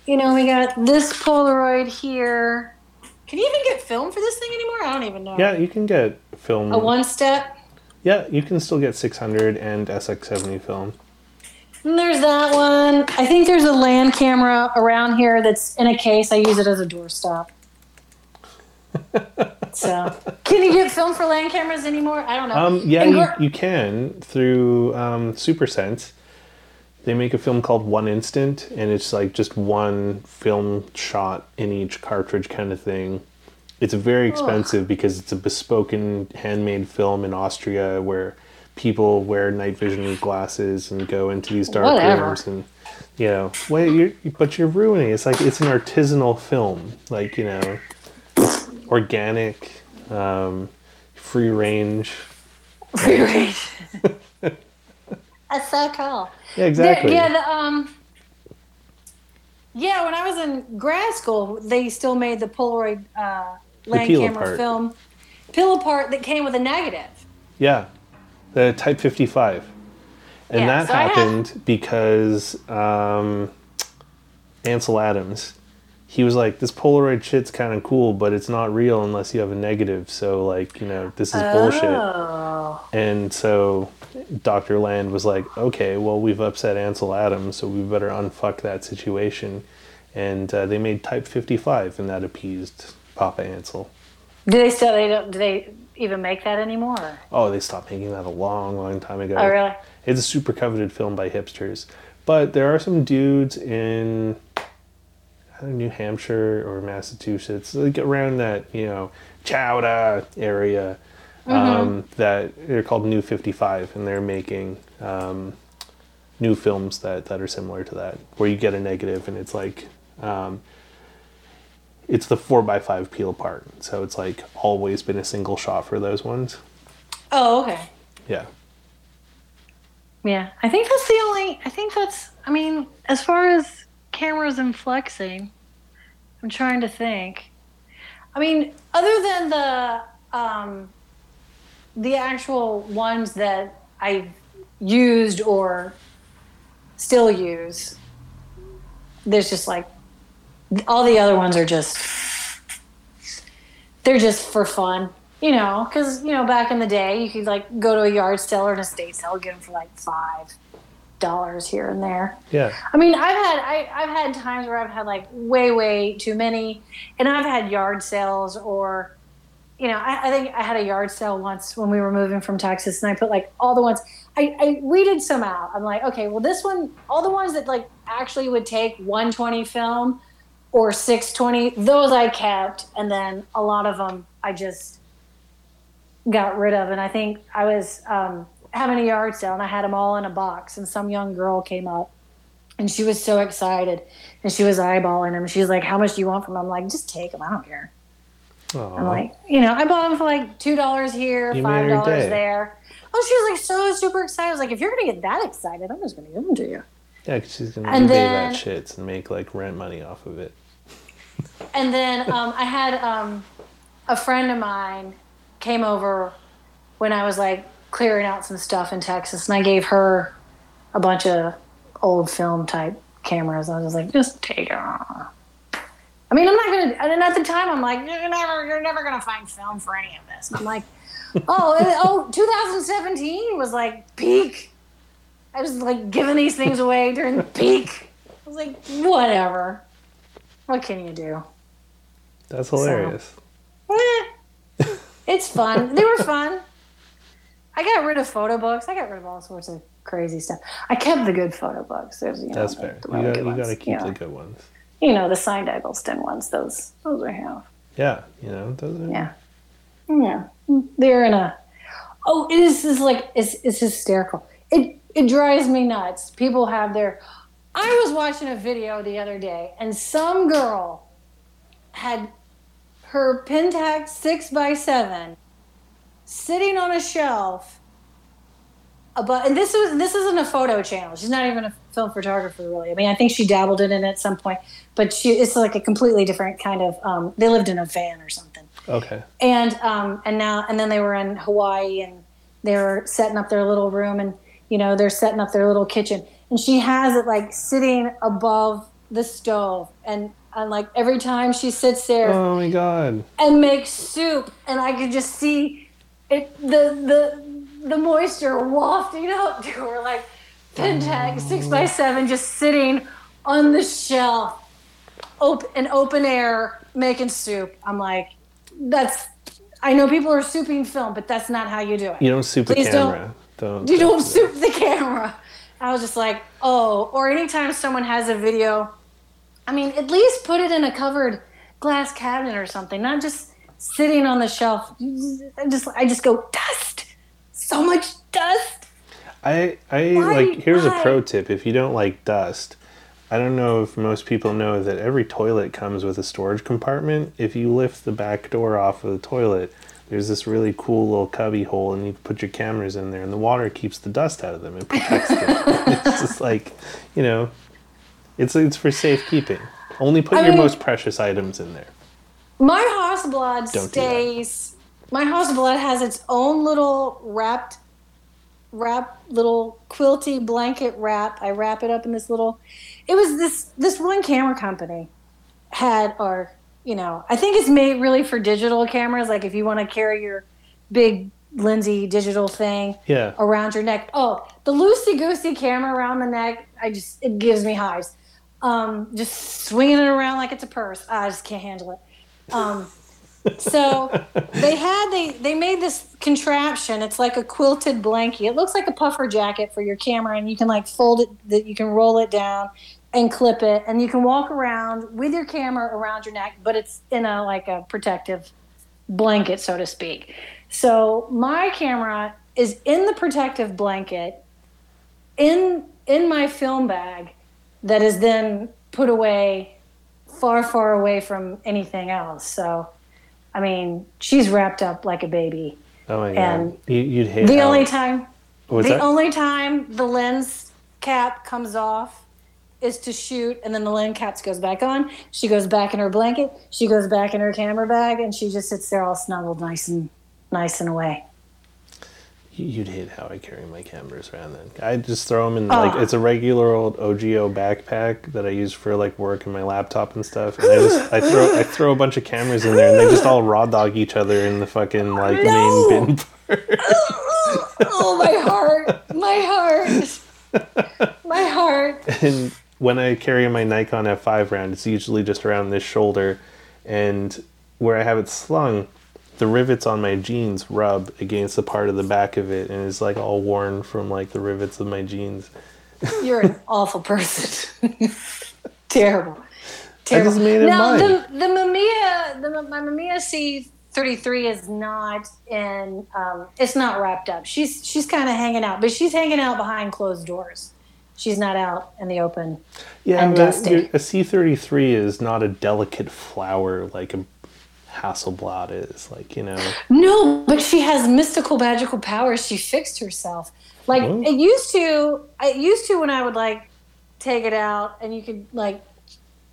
You know, we got this Polaroid here. Can you even get film for this thing anymore? I don't even know. Yeah, you can get film. A one step. Yeah, you can still get 600 and SX70 film. And there's that one. I think there's a land camera around here that's in a case. I use it as a doorstop. so, can you get film for land cameras anymore? I don't know. Um, yeah, you, you can through um, SuperSense. They make a film called One Instant, and it's like just one film shot in each cartridge kind of thing. It's very expensive because it's a bespoke and handmade film in Austria where people wear night vision glasses and go into these dark Whatever. rooms and you know wait you're but you're ruining it. it's like it's an artisanal film like you know organic um, free range Free range. That's so cool. yeah exactly yeah, the, um, yeah. When I was in grad school, they still made the Polaroid uh, land camera apart. film peel apart that came with a negative. Yeah, the Type 55. And Yeah, that so I have- happened because um, Ansel Adams, he was like, this Polaroid shit's kind of cool, but it's not real unless you have a negative. So, like, you know, this is bullshit. Oh. And so Dr. Land was like, okay, well, we've upset Ansel Adams, so we better unfuck that situation. And uh, they made Type 55, and that appeased Papa Ansel. Do they still? They don't. Do they even make that anymore? Oh, they stopped making that a long, long time ago. Oh, really? It's a super coveted film by hipsters. But there are some dudes in I don't know, New Hampshire or Massachusetts, like around that, you know, Chowda area, um, that they're called New 55, and they're making um, new films that, that are similar to that, where you get a negative and it's like, um, it's the four by five peel apart. So it's like always been a single shot for those ones. Oh, okay. Yeah. Yeah, I think that's the only. I think that's. I mean, as far as cameras and flexing, I'm trying to think. I mean, other than the um, the actual ones that I've used or still use, there's just like all the other ones are just they're just for fun, you know. Because you know, back in the day, you could like go to a yard sale or an estate sale, and get them for like five dollars here and there. Yeah. I mean, I've had I, I've had times where I've had like way way too many, and I've had yard sales or, you know, I, I think I had a yard sale once when we were moving from Texas, and I put like all the ones I, I weeded some out. I'm like, okay, well this one, all the ones that like actually would take 120 film or 620, those I kept, and then a lot of them I just got rid of. And I think I was um, having a yard sale and I had them all in a box, and some young girl came up and she was so excited and she was eyeballing them. She was like, How much do you want from them? I'm like, Just take them. I don't care. Aw. I'm like, you know, I bought them for like $2 here, You $5 there. Oh, she was like so super excited. I was like, If you're going to get that excited, I'm just going to give them to you. yeah, 'cause she's gonna And eBay then- that shit and make like rent money off of it. And then um, I had um, a friend of mine came over when I was like clearing out some stuff in Texas, and I gave her a bunch of old film type cameras. I was just like, just take it. I mean, I'm not gonna. And at the time, I'm like, you're never, you're never gonna find film for any of this. And I'm like, oh, oh, 2017 was like peak. I was like giving these things away during peak. I was like, whatever. What can you do? That's hilarious. Eh. it's fun. They were fun. I got rid of photo books. I got rid of all sorts of crazy stuff. I kept the good photo books. There's, you know, That's the- fair. the You got good you got to keep you know, the good ones. you know, the signed Eggleston ones. Those, those I have. Yeah, you know those are. Yeah, yeah. They're in a. Oh, this is like it's, it's hysterical. It it drives me nuts. People have their. I was watching a video the other day, and some girl had her Pentax six x seven sitting on a shelf. About and this was this isn't a photo channel. She's not even a film photographer, really. I mean, I think she dabbled in it at some point, but she it's like a completely different kind of. Um, they lived in a van or something Okay. and um, and now and then they were in Hawaii and they were setting up their little room and you know they're setting up their little kitchen and she has it like sitting above the stove and and like every time she sits there Oh my god. and makes soup and I could just see it the the the moisture wafting up to her like Pentax six by oh. seven just sitting on the shelf open in open air making soup. I'm like, that's I know people are souping film, but that's not how you do it. You don't soup the Please don't- camera. Don't. You don't do soup the camera. I was just like, oh, or anytime someone has a video, I mean, at least put it in a covered glass cabinet or something, not just sitting on the shelf. I just, I just go dust, so much dust. I I Why- like here's a pro tip if you don't like dust. I don't know if most people know that every toilet comes with a storage compartment. If you lift the back door off of the toilet, there's this really cool little cubby hole and you put your cameras in there and the water keeps the dust out of them. It protects them. it's just like, you know, it's it's for safekeeping. Only put I your mean- most precious items in there. My Hasselblad Don't stays. My Hasselblad has its own little wrapped, wrap little quilty blanket wrap. I wrap it up in this little. It was this this one camera company had or you know I think it's made really for digital cameras. Like if you want to carry your big Lindsay digital thing Yeah. around your neck. Oh, the loosey goosey camera around the neck. I just it gives me hives. Um, just swinging it around like it's a purse. I just can't handle it. Um, so they had they they made this contraption. It's like a quilted blanket. It looks like a puffer jacket for your camera, and you can like fold it. That you can roll it down and clip it, and you can walk around with your camera around your neck, but it's in a like a protective blanket, so to speak. So my camera is in the protective blanket in in my film bag that is then put away far far away from anything else. So I mean, she's wrapped up like a baby. Oh my god. And You, you'd hate The only time What's the that? only time the lens cap comes off is to shoot, and then the land caps goes back on. She goes back in her blanket. She goes back in her camera bag, and she just sits there all snuggled, nice and nice and away. You- You'd hate how I carry my cameras around then. I just throw them in like Ah. it's a regular old OGIO backpack that I use for like work and my laptop and stuff. And I just I throw I throw a bunch of cameras in there and they just all raw dog each other in the fucking like No! main bin. oh, my heart, my heart, my heart. And when I carry my Nikon F5 round, it's usually just around this shoulder, and where I have it slung, the rivets on my jeans rub against the part of the back of it, and it's like all worn from like the rivets of my jeans. You're an awful person. Terrible. Terrible. just made it now the the Mamiya the my Mamiya C thirty three is not in um, it's not wrapped up. She's she's kind of hanging out, but she's hanging out behind closed doors. She's not out in the open. Yeah, And but uh, dusty. your- a C33 is not a delicate flower like a Hasselblad is. Like, you know. No, but she has mystical magical powers. She fixed herself. Like Oh. it used to. It used to when I would like take it out and you could like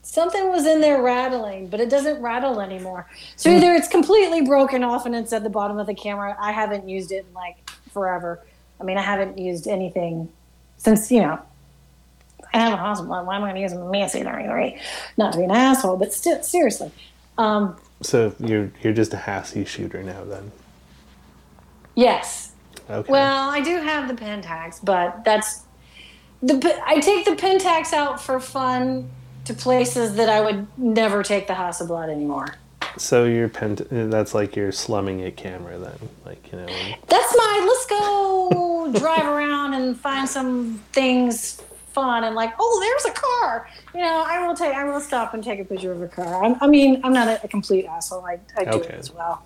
something was in there rattling, but it doesn't rattle anymore. So hmm. either it's completely broken off and it's at the bottom of the camera. I haven't used it in like forever. I mean, I haven't used anything since you know. I have a Hasselblad. Why am I going to use a Massey thirty-three? Not to be an asshole, but still, seriously. Um, So you're you're just a Hassie shooter now then. yes, Okay. Well, I do have the Pentax, but that's the I take the Pentax out for fun to places that I would never take the Hasselblad anymore. so your pent that's like your slumming it camera then. Like, you know. That's my let's go drive around and find some things fun and like oh there's a car you know I will take I will stop and take a picture of a car I'm, I mean I'm not a, a complete asshole I, I do Okay. it as well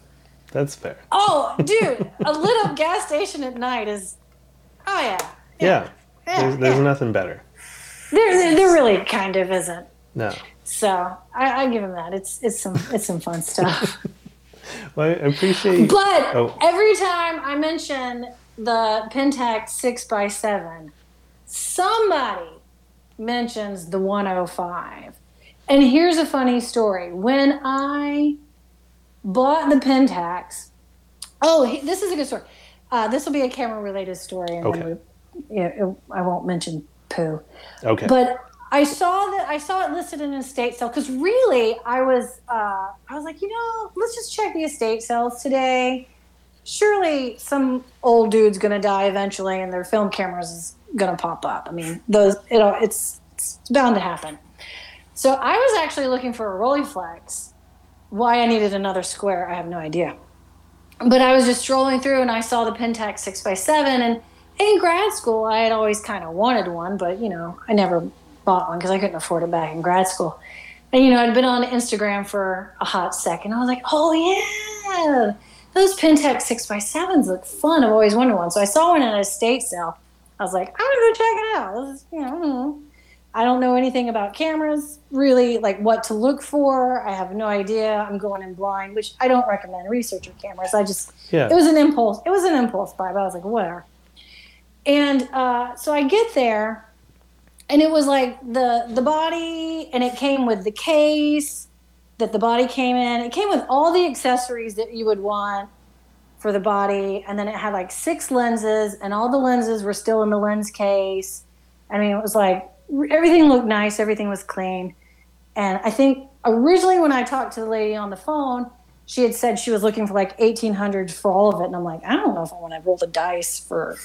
That's fair. oh dude a lit up gas station at night is oh yeah Yeah. yeah, There's, there's yeah. nothing better. there, there really kind of isn't No. So I, I give him that. It's it's some it's some fun stuff. Well, I appreciate But Oh. every time I mention the Pentax six x seven, somebody mentions the 105. And here's a funny story. When I bought the Pentax, oh, this is a good story. Uh, this will be a camera related story, and Okay. then we, yeah, it, I won't mention poo. Okay. But I saw that I saw it listed in an estate sale because really I was uh, I was like, you know, let's just check the estate sales today. Surely some old dude's gonna die eventually, and their film cameras is gonna pop up. I mean, those it, it's it's bound to happen. So I was actually looking for a Rolleiflex. Why I needed another square, I have no idea. But I was just strolling through and I saw the Pentax 6x7 and in grad school I had always kind of wanted one, but you know, I never bought one because I couldn't afford it back in grad school. And you know, I'd been on Instagram for a hot second. I was like, "Oh yeah, those Pentax 6x7s look fun. I've always wanted one." So I saw one at a estate sale. I was like, "I'm gonna go check it out." This is, you know, I don't know. I don't know anything about cameras, really, like what to look for. I have no idea. I'm going in blind, which I don't recommend. Research cameras. I just yeah. it was an impulse. It was an impulse buy, but I was like, whatever. And uh, so I get there, and it was like the the body, and it came with the case that the body came in. It came with all the accessories that you would want for the body, and then it had like six lenses, and all the lenses were still in the lens case. I mean, it was like everything looked nice, everything was clean. And I think originally when I talked to the lady on the phone, she had said she was looking for like 1800 for all of it. And I'm like, I don't know if I want to roll the dice for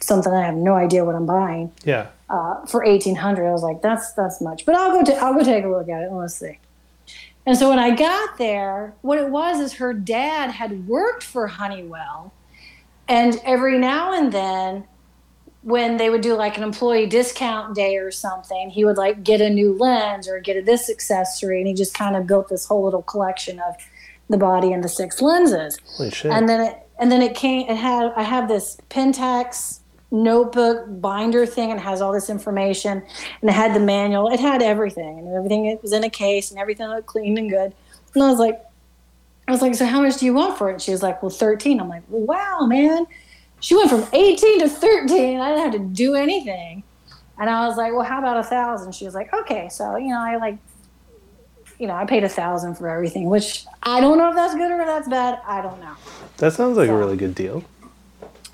something I have no idea what I'm buying yeah. uh, for 1800 I was like, that's that's much. But I'll go ta- I'll go take a look at it and let's see. And so when I got there, what it was is her dad had worked for Honeywell, and every now and then, when they would do like an employee discount day or something, he would like get a new lens or get a this accessory, and he just kind of built this whole little collection of the body and the six lenses Holy shit. and then it and then it came it had i have this pentax notebook binder thing and it has all this information and it had the manual it had everything and everything it was in a case and everything looked clean and good and i was like i was like so how much do you want for it she was like well 13 i'm like wow man she went from 18 to 13 i didn't have to do anything And I was like, well, how about a thousand? She was like, okay. So, you know, I like, you know, I paid a thousand for everything, which I don't know if that's good or if that's bad. I don't know. That sounds like a really good deal.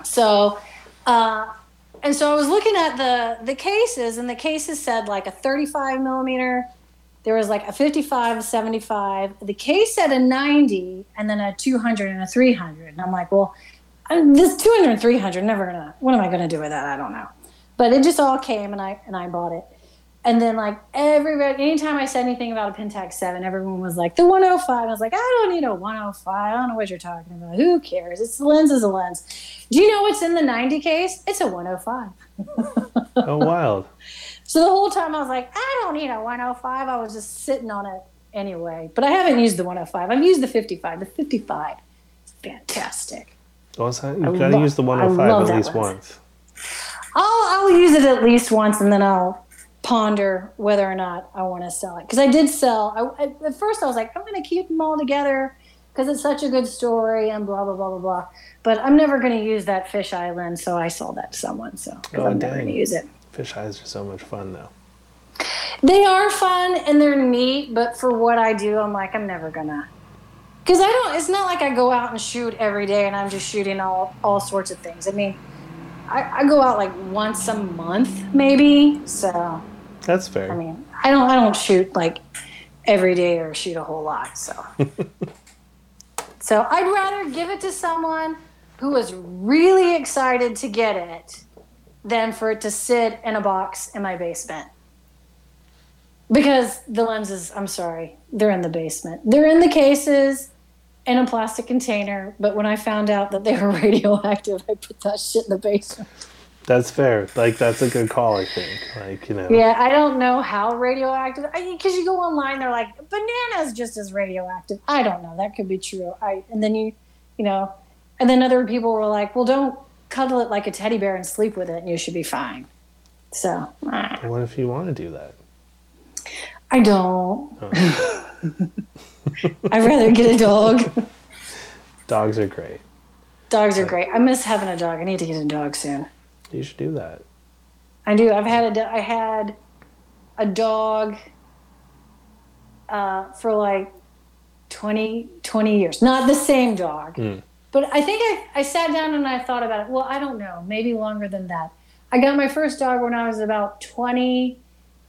So, uh, and so I was looking at the the cases, and the cases said like a 35 millimeter. There was like a 55, a 75. The case said a 90, and then a 200 and a 300. And I'm like, well, this 200 and 300, never gonna. What am I gonna do with that? I don't know. But it just all came, and I and I bought it. And then like everybody, anytime I said anything about a Pentax Seven, everyone was like the 105. I was like, I don't need a 105. I don't know what you're talking about. Who cares? It's the lens is a lens. Do you know what's in the 90 case? It's a 105. Oh, wild. So the whole time I was like, I don't need a 105. I was just sitting on it anyway. But I haven't used the 105. I've used the 55. The 55 is fantastic. Well, it's not- I you've got to use the 105 at least lens. once. I'll, I'll use it at least once and then I'll ponder whether or not I want to sell it. Because I did sell, I, at- first I was like, I'm going to keep them all together because it's such a good story and blah, blah, blah, blah, blah. But I'm never going to use that fisheye lens, so I sold that to someone. So Oh, I'm never going to use it. Fish eyes are so much fun, though. They are fun and they're neat, but for what I do, I'm like, I'm never gonna. Because I don't. It's not like I go out and shoot every day and I'm just shooting all all sorts of things. I mean, I, I go out like once a month, maybe. So That's fair. I mean, I don't I don't shoot like every day or shoot a whole lot. So so I'd rather give it to someone who is really excited to get it than for it to sit in a box in my basement. Because the lenses, I'm sorry, they're in the basement. They're in the cases in a plastic container, but when I found out that they were radioactive, I put that shit in the basement. That's fair. Like that's a good call, I think. Like you know. Yeah, I don't know how radioactive. Because you go online, they're like bananas just as radioactive. I don't know. That could be true. I and then you, you know, and then other people were like, well, don't cuddle it like a teddy bear and sleep with it, and you should be fine. So ah, What if you want to do that? I don't. Oh. I'd rather get a dog. Dogs are great. Dogs are great. I miss having a dog. I need to get a dog soon. You should do that. I do. I've had a I had a dog uh, for like 20, 20 years. Not the same dog. Mm. But I think I, I sat down and I thought about it. Well, I don't know. Maybe longer than that. I got my first dog when I was about 20.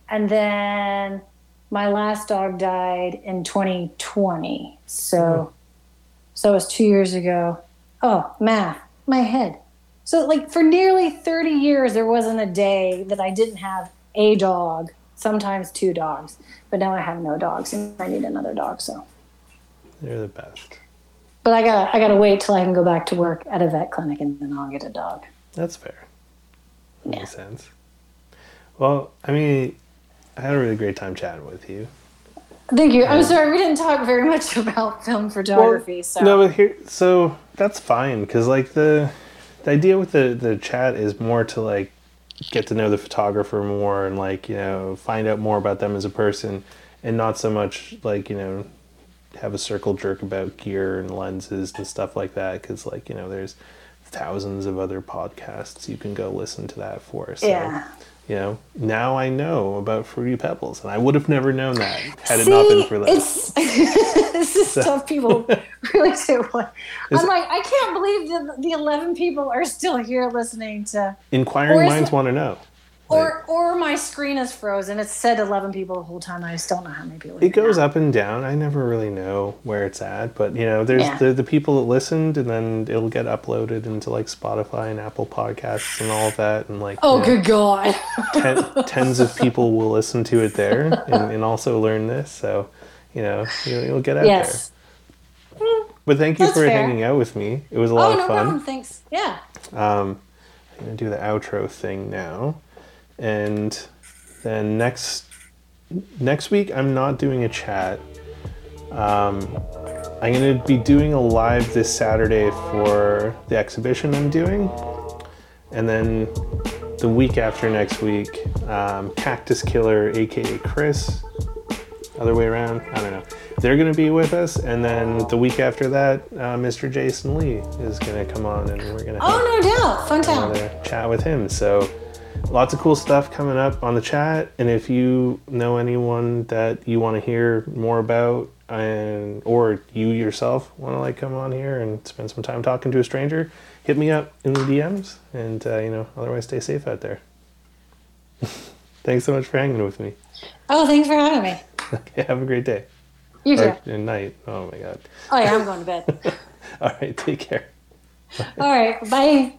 And then my last dog died in 2020. So, so it was two years ago. Oh, math. My head. So, like, for nearly 30 years, there wasn't a day that I didn't have a dog, sometimes two dogs. But now I have no dogs and I need another dog. So, They're the best. but I got to I got to wait till I can go back to work at a vet clinic and then I'll get a dog. That's fair. that Makes sense. Well, I mean, I had a really great time chatting with you. Thank you. I'm sorry we didn't talk very much about film photography. so No, but here, so that's fine because like the the idea with the the chat is more to like get to know the photographer more and like you know find out more about them as a person, and not so much like you know have a circle jerk about gear and lenses and stuff like that because like you know there's thousands of other podcasts you can go listen to that for. So, yeah. You know, now I know about Fruity Pebbles, and I would have never known that had it not been for that. It's this is stuff people really do. I'm like, I can't believe the, the 11 people are still here listening to, Inquiring minds want to know. Or or my screen is frozen. It said 11 people the whole time. I just don't know how many people. It goes up and down. I never really know where it's at, but you know, there's Yeah. the the people that listened, and then it'll get uploaded into like Spotify and Apple Podcasts and all that, and like Oh, you know, good God! ten, tens of people will listen to it there and, and also learn this. So, you know, you'll, you'll get out yes. there. But thank you for fair. hanging out with me. It was a lot Oh of no fun. problem. Thanks. Yeah. Um, I'm gonna do the outro thing now, and then next next week I'm not doing a chat. Um, I'm gonna be doing a live this Saturday for the exhibition I'm doing, and then the week after next week, um, Cactus Killer, aka Chris, other way around. I don't know. They're gonna be with us, and then the week after that, uh, Mr. Jason Lee is gonna come on, and we're gonna. Oh no doubt. Fun time. chat with him. So lots of cool stuff coming up on the chat. And if you know anyone that you want to hear more about, and or you yourself want to like come on here and spend some time talking to a stranger, hit me up in the DMs. And uh, you know, otherwise, stay safe out there. Thanks so much for hanging with me. Oh, thanks for having me. Okay, have a great day. You too. Or, night. Oh my god. Oh yeah, I'm going to bed. All right, take care. All right, bye.